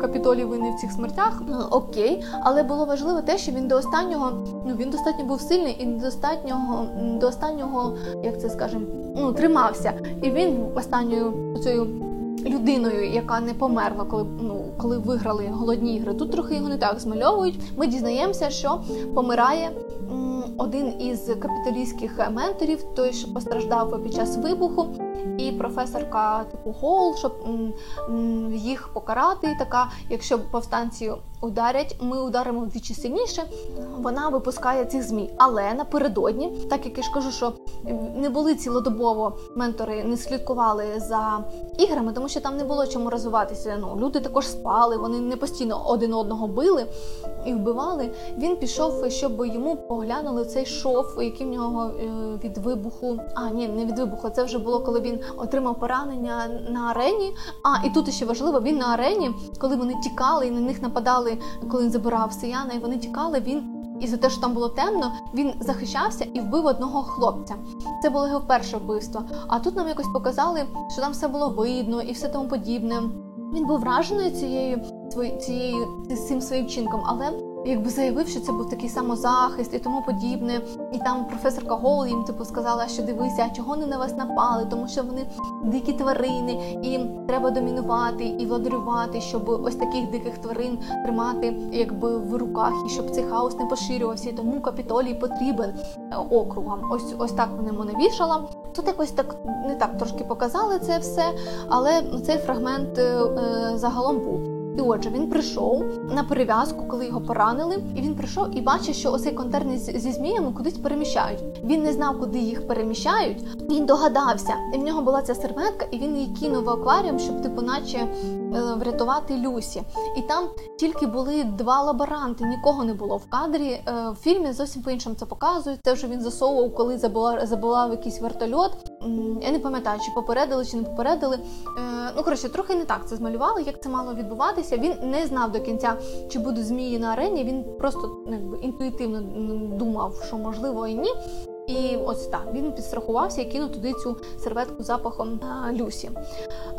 капітолій винні в цих смертях. Ну, окей, але було важливо те, що він до останнього ну він достатньо був сильний і до достатнього до останнього, як це скажемо, ну тримався. І він останньою цією людиною, яка не померла, коли ну коли виграли голодні ігри. Тут трохи його не так змальовують. Ми дізнаємося, що помирає один із капіталістських менторів, той, що постраждав під час вибуху, і професорка типу Гол, щоб їх покарати. Така, якщо повстанці ударять, ми ударимо вдвічі сильніше. Вона випускає цих змій. Але напередодні, так як я ж кажу, що не були цілодобово ментори, не слідкували за іграми, тому що там не було чому розвиватися. Ну люди також спали, вони не постійно один одного били і вбивали. Він пішов, щоб йому поглянули цей шов, який в нього е, від вибуху. А ні, не від вибуху. Це вже було коли він отримав поранення на арені. А і тут ще важливо, він на арені, коли вони тікали і на них нападали, коли він забирав сияна, і вони тікали. Він і за те, що там було темно, він захищався і вбив одного хлопця. Це було його перше вбивство. А тут нам якось показали, що там все було видно і все тому подібне. Він був вражений цією цією цим своїм вчинком, але якби заявив, що це був такий самозахист і тому подібне. І там професорка Гол їм типу сказала, що дивися, а чого вони на вас напали, тому що вони дикі тварини, і треба домінувати і владарювати, щоб ось таких диких тварин тримати якби в руках, і щоб цей хаос не поширювався. І тому капітолій потрібен округам. Ось ось так вони мене вішала. Тут якось так не так трошки показали це все, але цей фрагмент е, е загалом був. І отже, він прийшов на перев'язку, коли його поранили, і він прийшов і бачить, що оцей контейнер зі зміями кудись переміщають. Він не знав, куди їх переміщають. Він догадався, і в нього була ця серветка, і він її кинув в акваріум, щоб типу, наче е, врятувати Люсі. І там тільки були два лаборанти, нікого не було в кадрі. Е, в фільмі зовсім по іншому це показують. Це вже він засовував, коли забував, забував якийсь вертольот. Я не пам'ятаю, чи попередили, чи не попередили. Е, ну коротше, трохи не так це змалювали, як це мало відбуватися. Він не знав до кінця, чи будуть змії на арені. Він просто ну, якби інтуїтивно думав, що можливо і ні. І ось так він підстрахувався і кинув туди цю серветку запахом а, Люсі.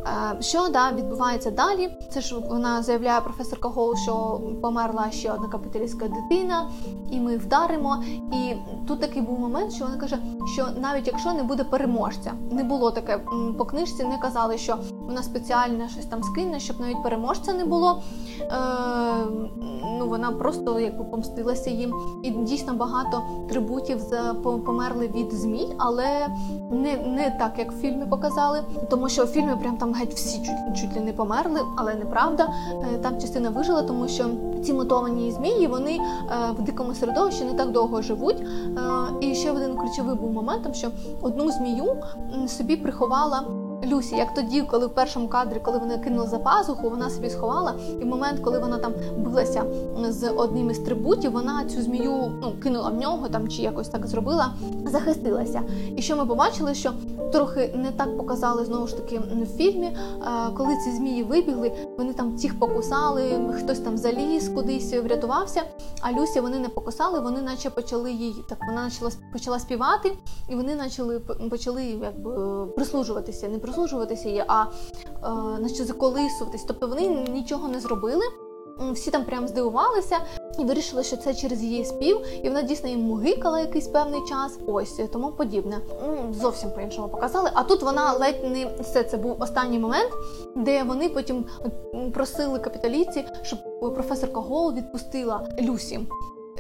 А, що да, відбувається далі? Це ж вона заявляє професорка Гол, що померла ще одна капіталістська дитина, і ми вдаримо. І тут такий був момент, що вона каже, що навіть якщо не буде переможця, не було таке по книжці, не казали, що вона спеціально щось там скине, щоб навіть переможця не було. Е, ну Вона просто якби помстилася їм. І дійсно багато трибутів за померли від змій, але не не так, як в фільмі показали. Тому що в фільмі прям там геть всі чуть, чуть ли не померли, але неправда. Е, там частина вижила, тому що ці мутовані змії вони е, в дикому середовищі не так довго живуть. Е, і ще один ключовий був моментом, що одну змію собі приховала. Люсі, як тоді, коли в першому кадрі, коли вона кинула за пазуху, вона собі сховала, і в момент, коли вона там билася з одним із трибутів, вона цю змію ну, кинула в нього там чи якось так зробила, захистилася. І що ми побачили, що трохи не так показали знову ж таки в фільмі, коли ці змії вибігли, вони там тих покусали, хтось там заліз, кудись врятувався. А Люсі вони не покусали, вони наче почали її так. Вона почала почала співати, і вони почали почали якби прислужуватися. Не прислужуватися їй, а е, наче заколисуватись. Тобто вони нічого не зробили. Всі там прям здивувалися і вирішили, що це через її спів, і вона дійсно їм мугикала якийсь певний час. Ось тому подібне. Ну зовсім по іншому показали. А тут вона ледь не все це був останній момент, де вони потім просили капіталіці, щоб професорка Гол відпустила Люсі.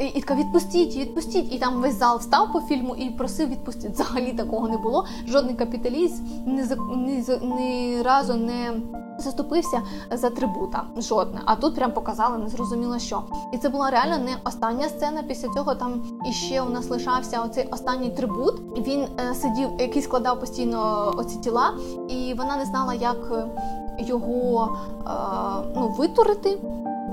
І, така відпустіть, відпустіть. І там весь зал встав по фільму і просив відпустити. Взагалі такого не було. Жодний капіталіст ні, ні, ні разу не заступився за трибута. Жодне. А тут прям показали незрозуміло що. І це була реально не остання сцена. Після цього там іще у нас лишався оцей останній трибут. Він е, сидів, який складав постійно оці тіла, і вона не знала, як його е, ну, витурити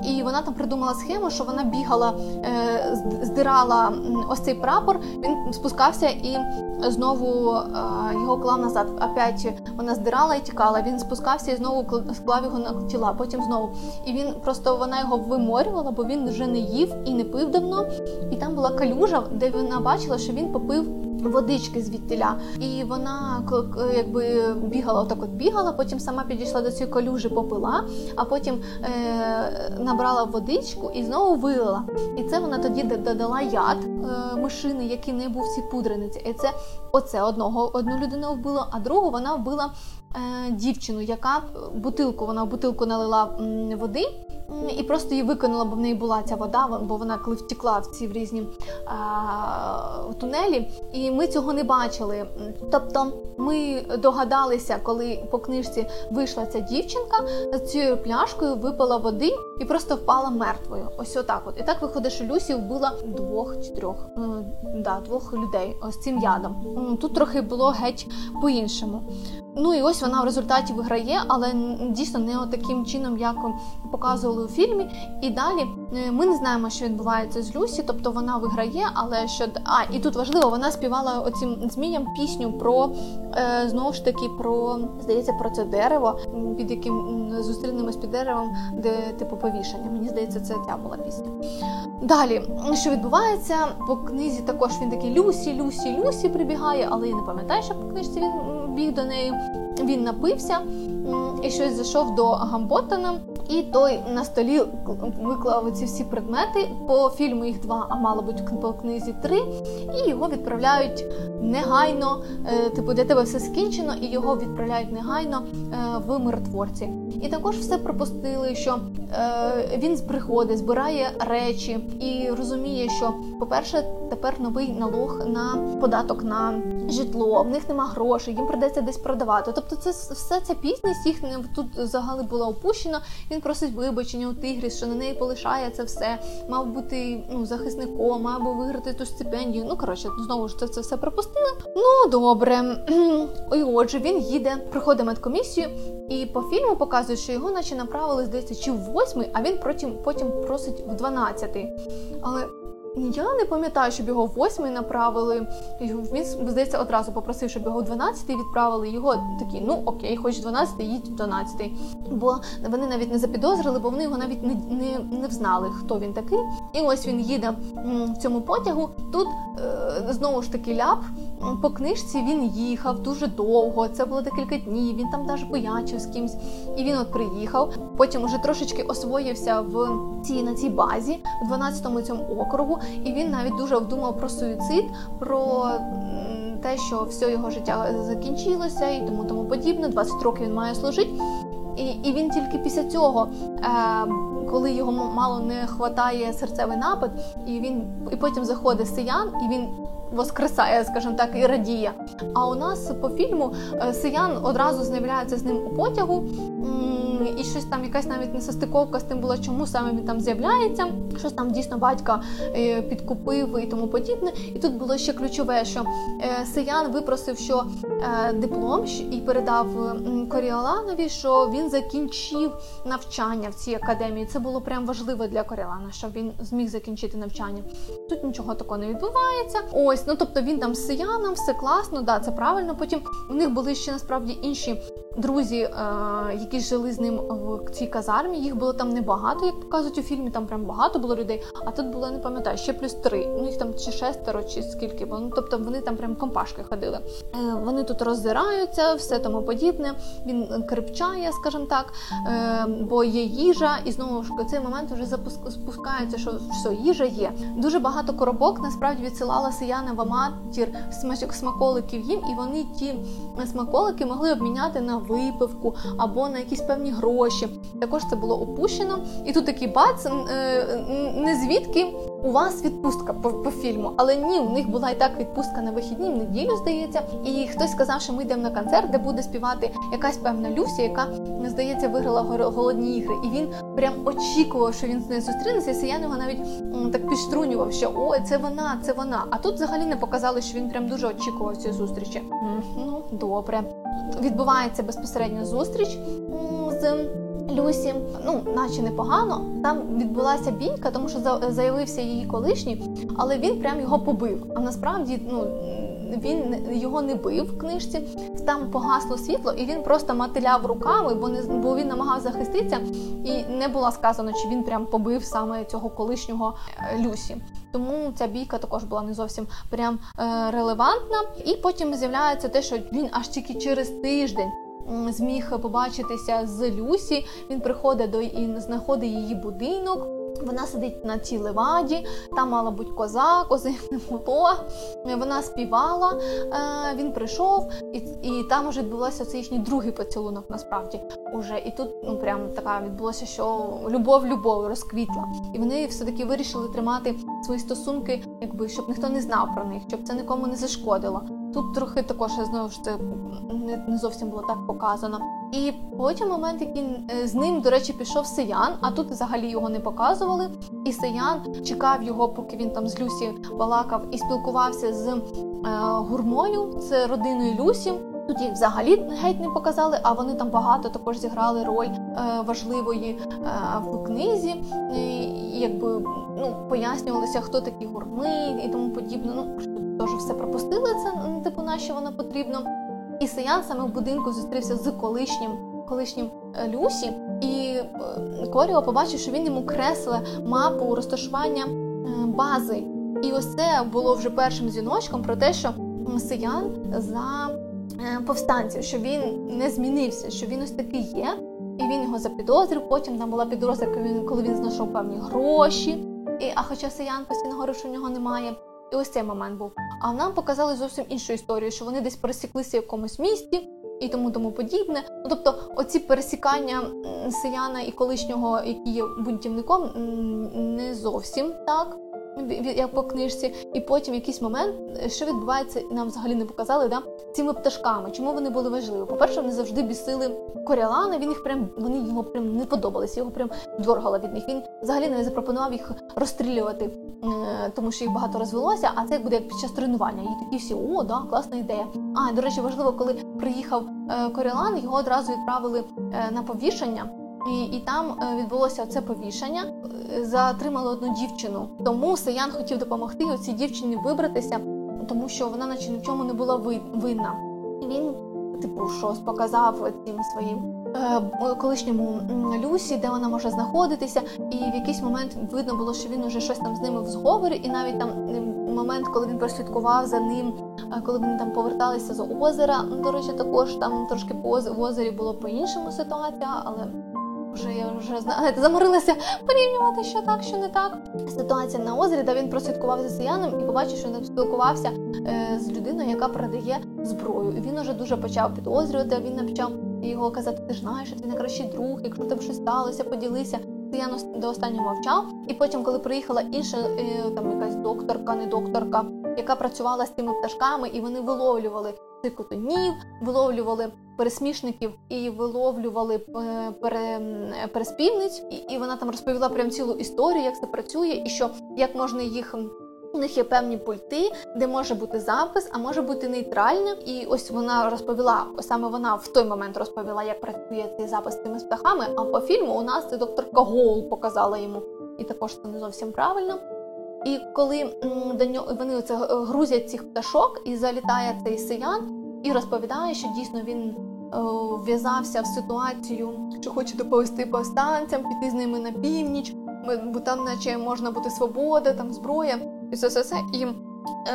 і вона там придумала схему, що вона бігала, е, здирала ось цей прапор. Він спускався і знову е, його клав назад. Опять вона здирала і тікала. Він спускався і знову склав його на тіла. Потім знову. І він просто вона його виморювала, бо він вже не їв і не пив давно. І там була калюжа, де вона бачила, що він попив водички звідтіля. І вона якби бігала, отак от бігала, потім сама підійшла до цієї калюжі, попила, а потім е, набрала водичку і знову вилила. І це вона тоді додала яд е, мишини, який не був цій пудрениці. І це оце одного одну людину вбило, а другу вона вбила е, дівчину, яка бутилку вона в бутилку налила води і просто її викинула, бо в неї була ця вода, бо вона коли втекла в ці в різні а, тунелі, і ми цього не бачили. Тобто ми догадалися, коли по книжці вийшла ця дівчинка цією пляшкою, випила води і просто впала мертвою. Ось отак. От і так виходить, що Люсі вбила двох чи трьох да, двох людей ось цим ядом. Тут трохи було геть по-іншому. Ну і ось вона в результаті виграє, але дійсно не таким чином, як показували у фільмі. І далі е, ми не знаємо, що відбувається з Люсі, тобто вона виграє, але що а і тут важливо, вона співала оцім зміям пісню про е, знову ж таки про здається про це дерево, під яким зустрінемось під деревом, де типу повішання. Мені здається, це ця була пісня. Далі, що відбувається по книзі, також він такий Люсі, Люсі, Люсі прибігає, але я не пам'ятаю, що по книжці він біг до неї. Він напився і щось зайшов до Гамботтона, і той на столі виклав ці всі предмети. По фільму їх два, а мало бути по книзі три. І його відправляють негайно. Е, типу, для тебе все скінчено, і його відправляють негайно е, в миротворці. І також все пропустили, що е, він приходить, збирає речі і розуміє, що, по-перше, тепер новий налог на податок на житло. В них нема грошей, їм придеться десь продавати. Тобто, це все ця пізність їх тут взагалі була опущена. Він просить вибачення у Тигріс, що на неї полишає це все. Мав бути ну захисником, би виграти ту стипендію. Ну коротше, знову ж це, це все пропустили. Ну добре. [CLEARS THROAT] І отже, він їде, приходить медкомісію, і по фільму показують, що його, наче направили здається, чи в восьмий, а він потім потім просить в дванадцятий. Але я не пам'ятаю, щоб його восьмий направили. Він здається одразу попросив, щоб його дванадцятий. 12 відправили. Його такі, ну окей, хоч 12, їдь в 12. Бо вони навіть не запідозрили, бо вони його навіть не не, не взнали, хто він такий. І ось він їде в цьому потягу. Тут е, знову ж таки ляп. По книжці він їхав дуже довго. Це було декілька днів. Він там навіть боячив з кимсь. І він от приїхав. Потім уже трошечки освоївся в цій на цій базі, в 12-му цьому округу і він навіть дуже вдумав про суїцид, про те, що все його життя закінчилося і тому тому подібне. 20 років він має служити. І і він тільки після цього, е, коли його мало не хватає серцевий напад, і він і потім заходить Сиян, і він воскресає, скажімо так, і радіє. А у нас по фільму е, Сиян одразу з'являється з ним у потягу і щось там, якась навіть несостиковка з тим була, чому саме він там з'являється. Щось там дійсно батька е, підкупив і тому подібне. І тут було ще ключове, що е, Сиян випросив, що диплом і передав Коріоланові, що він закінчив навчання в цій академії. Це було прям важливо для Коріолана, щоб він зміг закінчити навчання. Тут нічого такого не відбувається. Ось, ну тобто він там з Сияном, все класно, да, це правильно. Потім у них були ще насправді інші друзі, е, які жили з ним в цій казармі. Їх було там небагато, як показують у фільмі. Там прям багато було людей. А тут було не пам'ятаю, ще плюс три. Ну їх там чи шестеро, чи скільки. Ну тобто вони там прям компашки ходили. Е, вони тут роздираються, все тому подібне. Він крипчає, скажімо так, е, бо є їжа, і знову ж цей момент вже спускається, що все, їжа є. Дуже багато коробок насправді відсилала Сияна в Аматір смаколиків їм, і вони ті смаколики могли обміняти на випивку або на якісь певні гроші. Також це було опущено. І тут такий бац, е, не звідки у вас відпустка по, по фільму. Але ні, у них була і так відпустка на вихідні, в неділю здається. І хтось сказав, що ми йдемо на концерт, де буде співати якась певна Люся, яка здається виграла голодні ігри. І він прям очікував, що він з нею зустрінеться. І його навіть так підштрунював, що о, це вона, це вона. А тут взагалі не показали, що він прям дуже очікував цієї зустрічі. Ну добре відбувається безпосередньо зустріч з Люсі, ну наче непогано. Там відбулася бійка, тому що заявився її колишній, але він прям його побив. А насправді, ну він його не бив в книжці, там погасло світло, і він просто мотиляв руками, бо не бо він намагався захиститися, і не було сказано, чи він прям побив саме цього колишнього е, Люсі. Тому ця бійка також була не зовсім прям е, релевантна. І потім з'являється те, що він аж тільки через тиждень. Зміг побачитися з Люсі. Він приходить до і знаходить її будинок. Вона сидить на цій леваді, там мала бути коза, кози. [LAUGHS] Вона співала, е, він прийшов, і і там вже відбувався цей їхній другий поцілунок. Насправді уже і тут ну прям така відбулося, що любов, любов розквітла, і вони все таки вирішили тримати свої стосунки, якби щоб ніхто не знав про них, щоб це нікому не зашкодило. Тут трохи також знову ж це не зовсім було так показано. І потім момент, який е, з ним, до речі, пішов Сиян, а тут взагалі його не показували. І Сиян чекав його, поки він там з Люсі балакав і спілкувався з е, гурмою, це родиною Люсі. Тут їх взагалі геть не показали, а вони там багато також зіграли роль е, важливої е, в книзі, і, якби ну пояснювалося, хто такі гурми і тому подібне. Ну теж все пропустили це, типу, на що воно потрібно. І Саян саме в будинку зустрівся з колишнім колишнім е, Люсі, і е, Коріо побачив, що він йому кресле мапу розташування е, бази. І ось це було вже першим дзвіночком про те, що Сиян за повстанців, що він не змінився, що він ось такий є, і він його запідозрив. Потім там була підозра, коли він знайшов певні гроші. І, А хоча Сиян постійно говорив, що в нього немає. І ось цей момент був. А нам показали зовсім іншу історію, що вони десь пересіклися в якомусь місті і тому тому подібне. Ну тобто, оці пересікання селяна і колишнього, який є бунтівником, не зовсім так як по книжці, і потім якийсь момент, що відбувається, нам взагалі не показали, да, цими пташками. Чому вони були важливі? По-перше, вони завжди бісили Коріалана, він їх прям вони йому прям не подобалися, його прям дьоргало від них. Він взагалі не запропонував їх розстрілювати, е, тому що їх багато розвелося, а це буде як під час тренування. І такі всі, о, да, класна ідея. А, до речі, важливо, коли приїхав е, Коріалан, його одразу відправили е, на повішення. І і там е, відбулося це повішання. Е, затримали одну дівчину. Тому Саян хотів допомогти цій дівчині вибратися, тому що вона, наче ні в чому не була винна. І він, типу, щось показав цим своїм е, колишньому Люсі, де вона може знаходитися. І в якийсь момент видно було, що він уже щось там з ними в зговорі, і навіть там момент, коли він прослідкував за ним, коли вони там поверталися з озера. До речі, також там трошки по озері було по іншому ситуація, але. Вже я вже знаєте, заморилася порівнювати, що так, що не так. Ситуація на озері, де він прослідкував за селяном і побачив, що він спілкувався е, з людиною, яка продає зброю. І Він уже дуже почав підозрювати. Він почав його казати: Ти ж знаєш, ти найкращий друг, якщо тебе щось сталося, поділися. Селян до останнього мовчав. І потім, коли приїхала інша е, там якась докторка, не докторка, яка працювала з цими пташками, і вони виловлювали цикотонів, виловлювали пересмішників і виловлювали е, пере, переспівниць. І, і вона там розповіла прям цілу історію, як це працює, і що як можна їх. У них є певні пульти, де може бути запис, а може бути нейтральним. І ось вона розповіла, саме вона в той момент розповіла, як працює цей запис з цими птахами. А по фільму у нас це докторка Гол показала йому, і також це не зовсім правильно. І коли до нього вони оце грузять цих пташок, і залітає цей селян, і розповідає, що дійсно він е, вв'язався в ситуацію, що хоче доповісти повстанцям, піти з ними на північ, бо там, наче можна бути свобода, там зброя, і все все все. І е,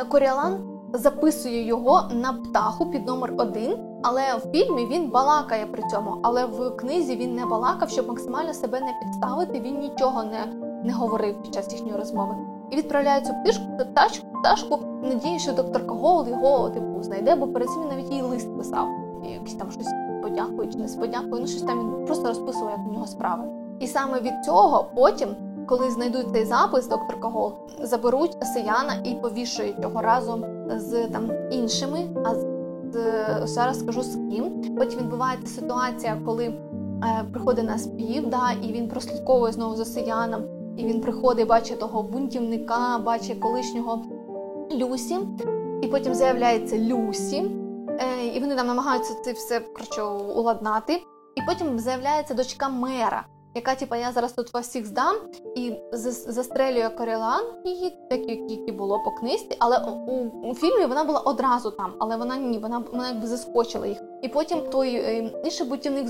Коріалан записує його на птаху під номер один. Але в фільмі він балакає при цьому. Але в книзі він не балакав, щоб максимально себе не підставити. Він нічого не не говорив під час їхньої розмови і відправляють цю пташку, пташку, пташку надію, що доктор Кагол його типу знайде, бо перед цим він навіть їй лист писав. І якийсь там щось подякує чи не сподякує. Ну щось там він просто розписував, як у нього справи. І саме від цього потім, коли знайдуть цей запис, доктор Кагол заберуть Сияна і повішують його разом з там іншими. А з зараз скажу з ким. Потім відбувається ситуація, коли е, приходить на спів, да, і він прослідковує знову за Сияном. І він приходить, бачить того бунтівника, бачить колишнього Люсі, і потім з'являється Люсі, е, і вони там намагаються це все коротше, уладнати. І потім з'являється дочка мера, яка, типа, я зараз тут вас всіх здам і застрелює Корілан її, так як було по книжці, але у, у, фільмі вона була одразу там, але вона ні, вона вона якби заскочила їх. І потім той е, інший бутівник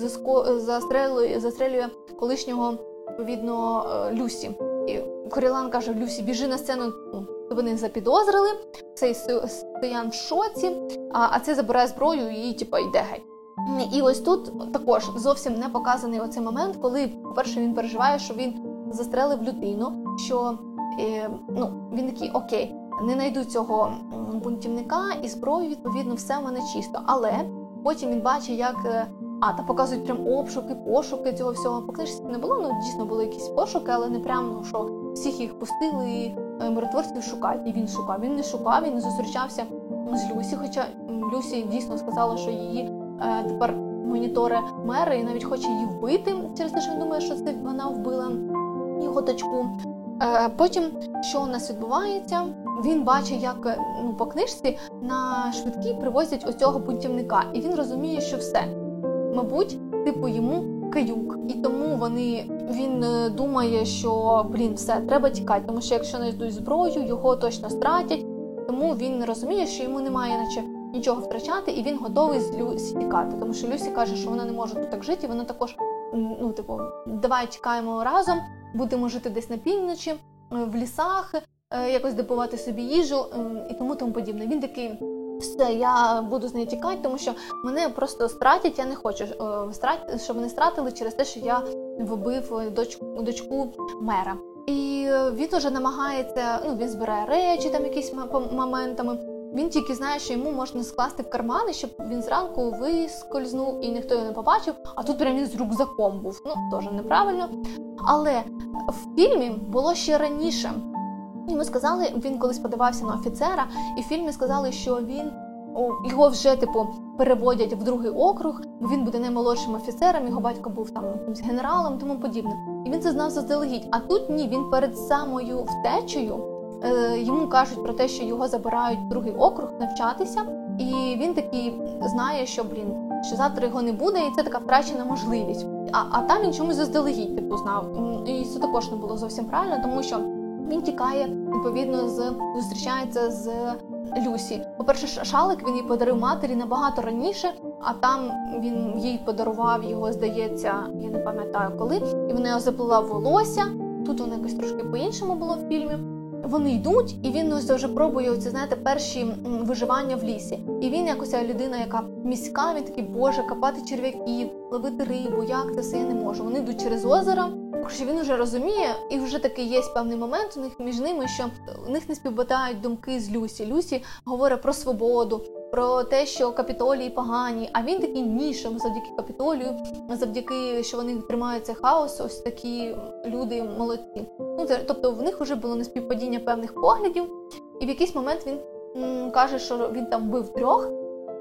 застрелює, застрелює колишнього відповідно е, Люсі. І Корілан каже: Люсі, біжи на сцену. Ну, вони запідозрили, цей стоян в шоці, а а це забирає зброю і типу, йде геть. І ось тут також зовсім не показаний оцей момент, коли, по-перше, він переживає, що він застрелив людину, що е, ну, він такий окей, не знайду цього бунтівника і зброю, відповідно, все в мене чисто. Але потім він бачить, як. Е, а, та показують прям обшуки, пошуки цього всього. По книжці не було, ну дійсно були якісь пошуки, але не прямо ну, що всіх їх пустили і е, миротворців шукають. І він шукав. Він не шукав, він не зустрічався з Люсі. Хоча Люсі дійсно сказала, що її Е, тепер моніторе мери і навіть хоче її вбити через те, що він думає, що це вона вбила його дочку. Е, потім, що у нас відбувається, він бачить, як ну, по книжці на швидкій привозять оцього пунктівника, і він розуміє, що все. Мабуть, типу йому каюк. І тому вони він е, думає, що блін, все, треба тікати, тому що якщо знайдуть зброю, його точно стратять. Тому він розуміє, що йому немає, наче нічого втрачати, і він готовий з Люсі тікати. Тому що Люсі каже, що вона не може тут так жити, і вона також, ну, типу, давай тікаємо разом, будемо жити десь на півночі, е, в лісах, е, якось добувати собі їжу і тому тому подібне. Він такий. Все, я буду з нею тікати, тому що мене просто стратять. Я не хочу, е, щоб вони стратили через те, що я вбив дочку дочку мера. І він вже намагається. Ну він збирає речі там якісь моментами. Він тільки знає, що йому можна скласти в кармани, щоб він зранку вискользнув і ніхто його не побачив. А тут прям він з рюкзаком був. Ну теж неправильно. Але в фільмі було ще раніше. Ми сказали, він колись подавався на офіцера, і в фільмі сказали, що він його вже типу переводять в другий округ, бо він буде наймолодшим офіцером. Його батько був там генералом, тому подібне. І він це заздалегідь. А тут ні, він перед самою втечею. Е, йому кажуть про те, що його забирають в другий округ навчатися, і він такий знає, що блін, що завтра його не буде, і це така втрачена можливість. А а там він чомусь заздалегідь типу знав. І це також не було зовсім правильно, тому що він тікає відповідно з зустрічається з Люсі. По перше, шалик він їй подарив матері набагато раніше, а там він їй подарував його, здається, я не пам'ятаю коли, і вона його заплила волосся. Тут воно якось трошки по-іншому було в фільмі. Вони йдуть, і він ось вже пробує оці, знаєте, перші виживання в лісі. І він якось людина, яка міська, він такий, боже, копати черв'яків, ловити рибу, як це все я не можу. Вони йдуть через озеро. Що він вже розуміє, і вже такий є певний момент у них між ними, що у них не співпадають думки з Люсі. Люсі говорить про свободу, про те, що капітолії погані. А він такий ні, що завдяки капітолію, завдяки що вони тримаються хаос, ось такі люди молодці. Ну це, тобто в них вже було неспівпадіння певних поглядів, і в якийсь момент він м, каже, що він там вбив трьох,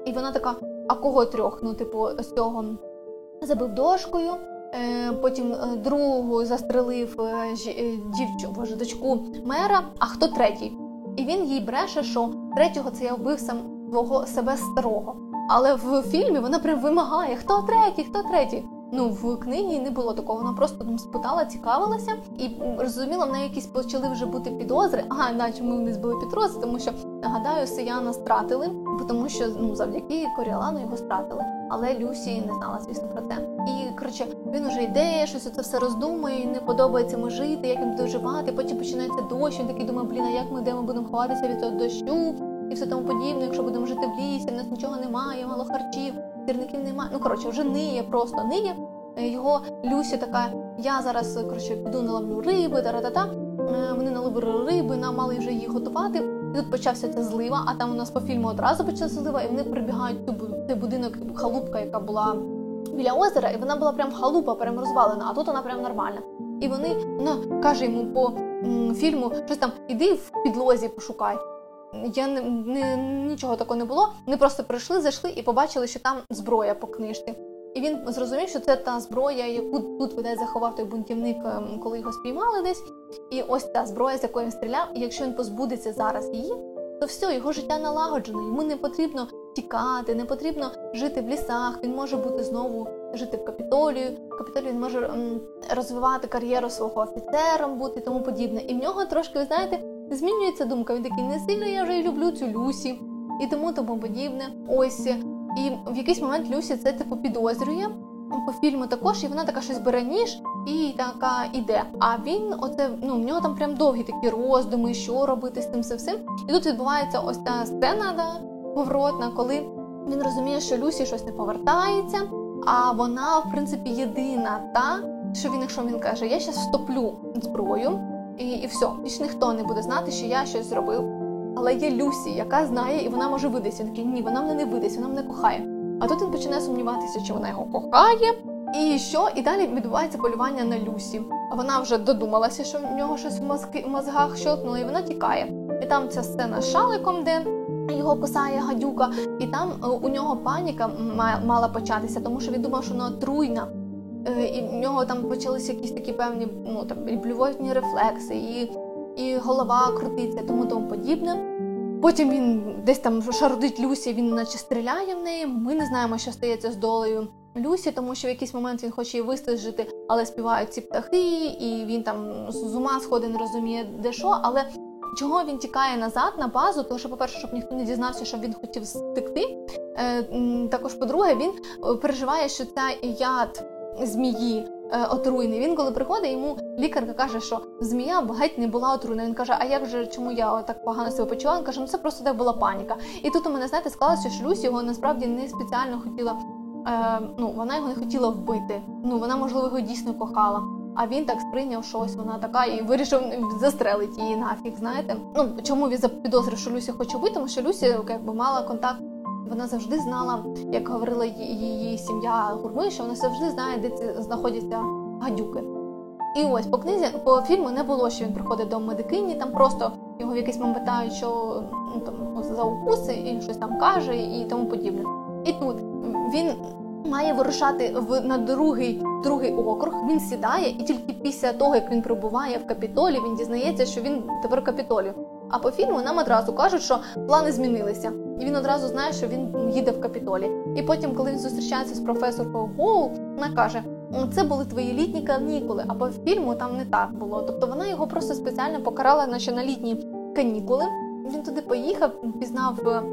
і вона така: а кого трьох? Ну, типу, з цього забив дошкою. Е, потім е, другу застрелив е, дівчу, боже, дочку мера. А хто третій? І він їй бреше, що третього це я вбив сам свого себе старого. Але в фільмі вона прям вимагає, хто третій, хто третій. Ну, в книгі не було такого. Вона просто там спитала, цікавилася, і розуміла, в неї якісь почали вже бути підозри. Ага, да, чому вони збили підрози, тому що нагадаю, Сияна стратили, тому що ну завдяки Коріалану його стратили. Але Люсі не знала, звісно, про це. І коротше, він уже йде, щось це все роздумує, не подобається йому жити, як їм доживати. Потім починається дощ. Він такий думає, блін, а як ми де ми будемо ховатися від того дощу і все тому подібне. Якщо будемо жити в лісі, в нас нічого немає, мало харчів сірників немає. Ну коротше, вже ниє, просто ниє. Його Люсі така, я зараз коротше, піду наловлю риби, та-ра-та-та. Е, вони наловили риби, нам мали вже її готувати. І тут почався ця злива, а там у нас по фільму одразу почалася злива, і вони прибігають в цей будинок, халупка, яка була біля озера, і вона була прям халупа, прям розвалена, а тут вона прям нормальна. І вони вона каже йому по м, фільму щось там іди в підлозі, пошукай. Я не, не нічого такого не було. Вони просто прийшли, зайшли і побачили, що там зброя по книжці. І він зрозумів, що це та зброя, яку тут видає заховав той бунтівник, ем, коли його спіймали десь. І ось та зброя, з якою він стріляв. І якщо він позбудеться зараз її, то все, його життя налагоджено. Йому не потрібно тікати, не потрібно жити в лісах. Він може бути знову жити в капітолію. В капітолії він може розвивати кар'єру свого офіцером, бути і тому подібне. І в нього трошки, ви знаєте, змінюється думка. Він такий не сильно я вже люблю цю Люсі і тому тому подібне. Ось і в якийсь момент Люсі це типу підозрює по фільму також, і вона така щось бере ніж і така іде. А він, оце ну в нього там прям довгі такі роздуми, що робити з тим все всім. І тут відбувається ось та сцена да, поворотна, коли він розуміє, що Люсі щось не повертається, а вона, в принципі, єдина та, що він, якщо він каже, я зараз встоплю зброю, і і все, більш ніхто не буде знати, що я щось зробив. Але є Люсі, яка знає, і вона може видатися. Він ні, вона мене не видасть, вона мене кохає. А тут він починає сумніватися, чи вона його кохає. І що? І далі відбувається полювання на Люсі. Вона вже додумалася, що в нього щось в, мозки, в мозгах щотнуло, і вона тікає. І там ця сцена з шаликом, де його кусає гадюка, і там е, у нього паніка мала початися, тому що він думав, що вона отруйна. Е, і в нього там почалися якісь такі певні ну там і блювотні рефлекси, і і голова крутиться, тому тому подібне. Потім він десь там шарудить Люсі, він наче стріляє в неї. Ми не знаємо, що стається з долею Люсі, тому що в якийсь момент він хоче її вистежити, але співають ці птахи, і він там з ума сходить, не розуміє, де що. Але чого він тікає назад на базу? Тому що, по-перше, щоб ніхто не дізнався, що він хотів стекти. Е, також, по-друге, він е, переживає, що ця яд змії. Е, отруйний. Він, коли приходить, йому лікарка каже, що змія геть не була отруйна. Він каже, а як же чому я так погано себе почувала? Він каже, ну це просто так була паніка. І тут у мене знаєте, склалося, що Люсі його насправді не спеціально хотіла. Е, ну вона його не хотіла вбити. Ну вона можливо його дійсно кохала. А він так сприйняв, що ось вона така і вирішив застрелити її нафіг. Знаєте, ну чому він запідозрив, що Люся хоче вбити? Тому що Люся якби мала контакт вона завжди знала, як говорила її сім'я Гурми, що вона завжди знає, де ці знаходяться гадюки. І ось по книзі, по фільму не було, що він приходить до медикині, там просто його в якийсь момент питають, що ну, там, за укуси і щось там каже і тому подібне. І тут він має вирушати в на другий другий округ. Він сідає, і тільки після того, як він прибуває в капітолі, він дізнається, що він тепер капітолі. А по фільму нам одразу кажуть, що плани змінилися, і він одразу знає, що він їде в капітолі. І потім, коли він зустрічається з професоркою Гоул, вона каже: це були твої літні канікули. А по фільму там не так було. Тобто вона його просто спеціально покарала, наче на літні канікули. Він туди поїхав, пізнав е,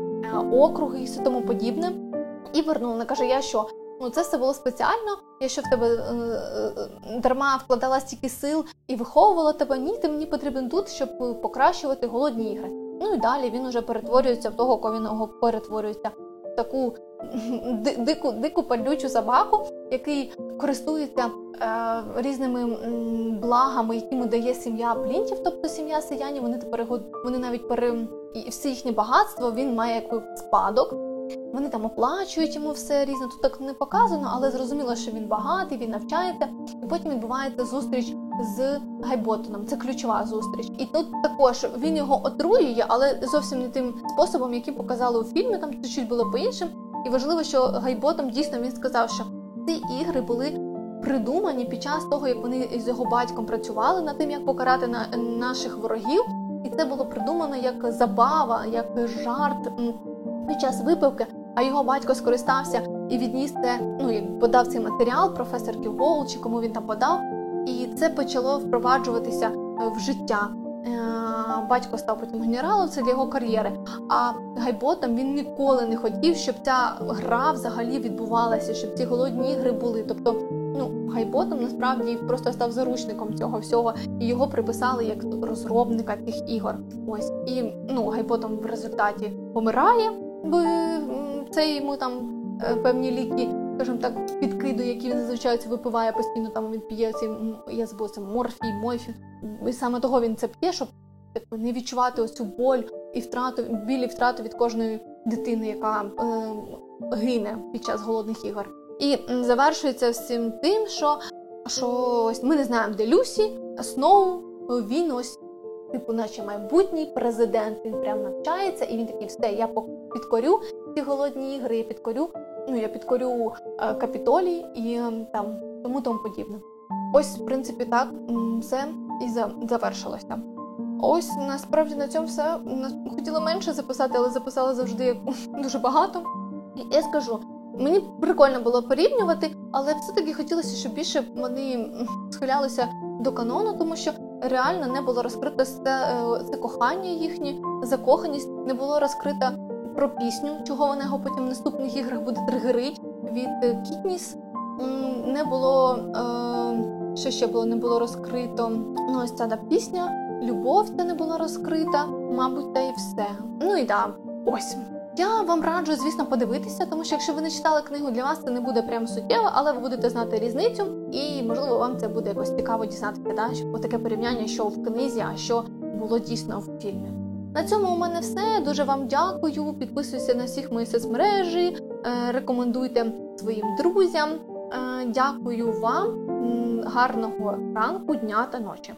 округи і все тому подібне. І вернув. Вона каже: Я що? Ну, це все було спеціально. Якщо в тебе е, е, дарма вкладала стільки сил і виховувала тебе, ні, ти мені потрібен тут, щоб покращувати голодні ігри. Ну і далі він уже перетворюється в того, кого він його перетворюється в таку дику дику палючу собаку, який користується е, різними благами, якими дає сім'я плінтів, тобто сім'я селянів. Вони тепер вони навіть пере і все їхнє багатство він має як спадок. Вони там оплачують йому все різне. Тут так не показано, але зрозуміло, що він багатий, він навчається, і потім відбувається зустріч з Гайботоном. Це ключова зустріч. І тут також він його отруює, але зовсім не тим способом, який показали у фільмі. Там чуть було по іншим. І важливо, що Гайботом дійсно він сказав, що ці ігри були придумані під час того, як вони з його батьком працювали над тим, як покарати на наших ворогів. І це було придумано як забава, як жарт під час випивки, а його батько скористався і відніс це, ну як подав цей матеріал професорки Воул, чи кому він там подав, і це почало впроваджуватися е, в життя. Е, батько став потім генералом, це для його кар'єри. А Гайботом він ніколи не хотів, щоб ця гра взагалі відбувалася, щоб ці голодні ігри були. Тобто, ну Гайботом насправді просто став заручником цього всього, і його приписали як розробника цих ігор. Ось і ну Гайботом в результаті помирає бо це йому там е, певні ліки, скажімо так, підкиду, які він зазвичай випиває постійно. Там він п'є ці я забула, це морфій, мойфі. І саме того він це п'є, щоб типу, не відчувати ось цю боль і втрату, біль і втрату від кожної дитини, яка е, гине під час голодних ігор. І завершується всім тим, що що ось ми не знаємо, де Люсі, Сноу, він ось типу, наче майбутній президент. Він прям навчається, і він такий, все, я підкорю ці голодні ігри, я підкорю, ну я підкорю е, капітолій і ем, там тому тому подібне. Ось, в принципі, так все і завершилося. Ось насправді на цьому все хотіла менше записати, але записала завжди [LAUGHS] дуже багато. І я скажу, Мені прикольно було порівнювати, але все-таки хотілося, щоб більше вони схилялися до канону, тому що реально не було розкрито це, е, це кохання їхнє, закоханість, не було розкрито про пісню, чого вона його потім в наступних іграх буде тригерить від е, Кітніс. Не було е, що ще було, не було розкрито. Ну, ось ця да, пісня, любов це не була розкрита, мабуть, та і все. Ну і да, ось. Я вам раджу, звісно, подивитися, тому що якщо ви не читали книгу, для вас це не буде прям суттєво, але ви будете знати різницю, і можливо вам це буде якось цікаво дізнатися, да? таке порівняння, що в книзі, а що було дійсно в фільмі. На цьому у мене все. Дуже вам дякую. Підписуйся на всіх мої соцмережі, е, рекомендуйте своїм друзям. Е, дякую вам, гарного ранку, дня та ночі.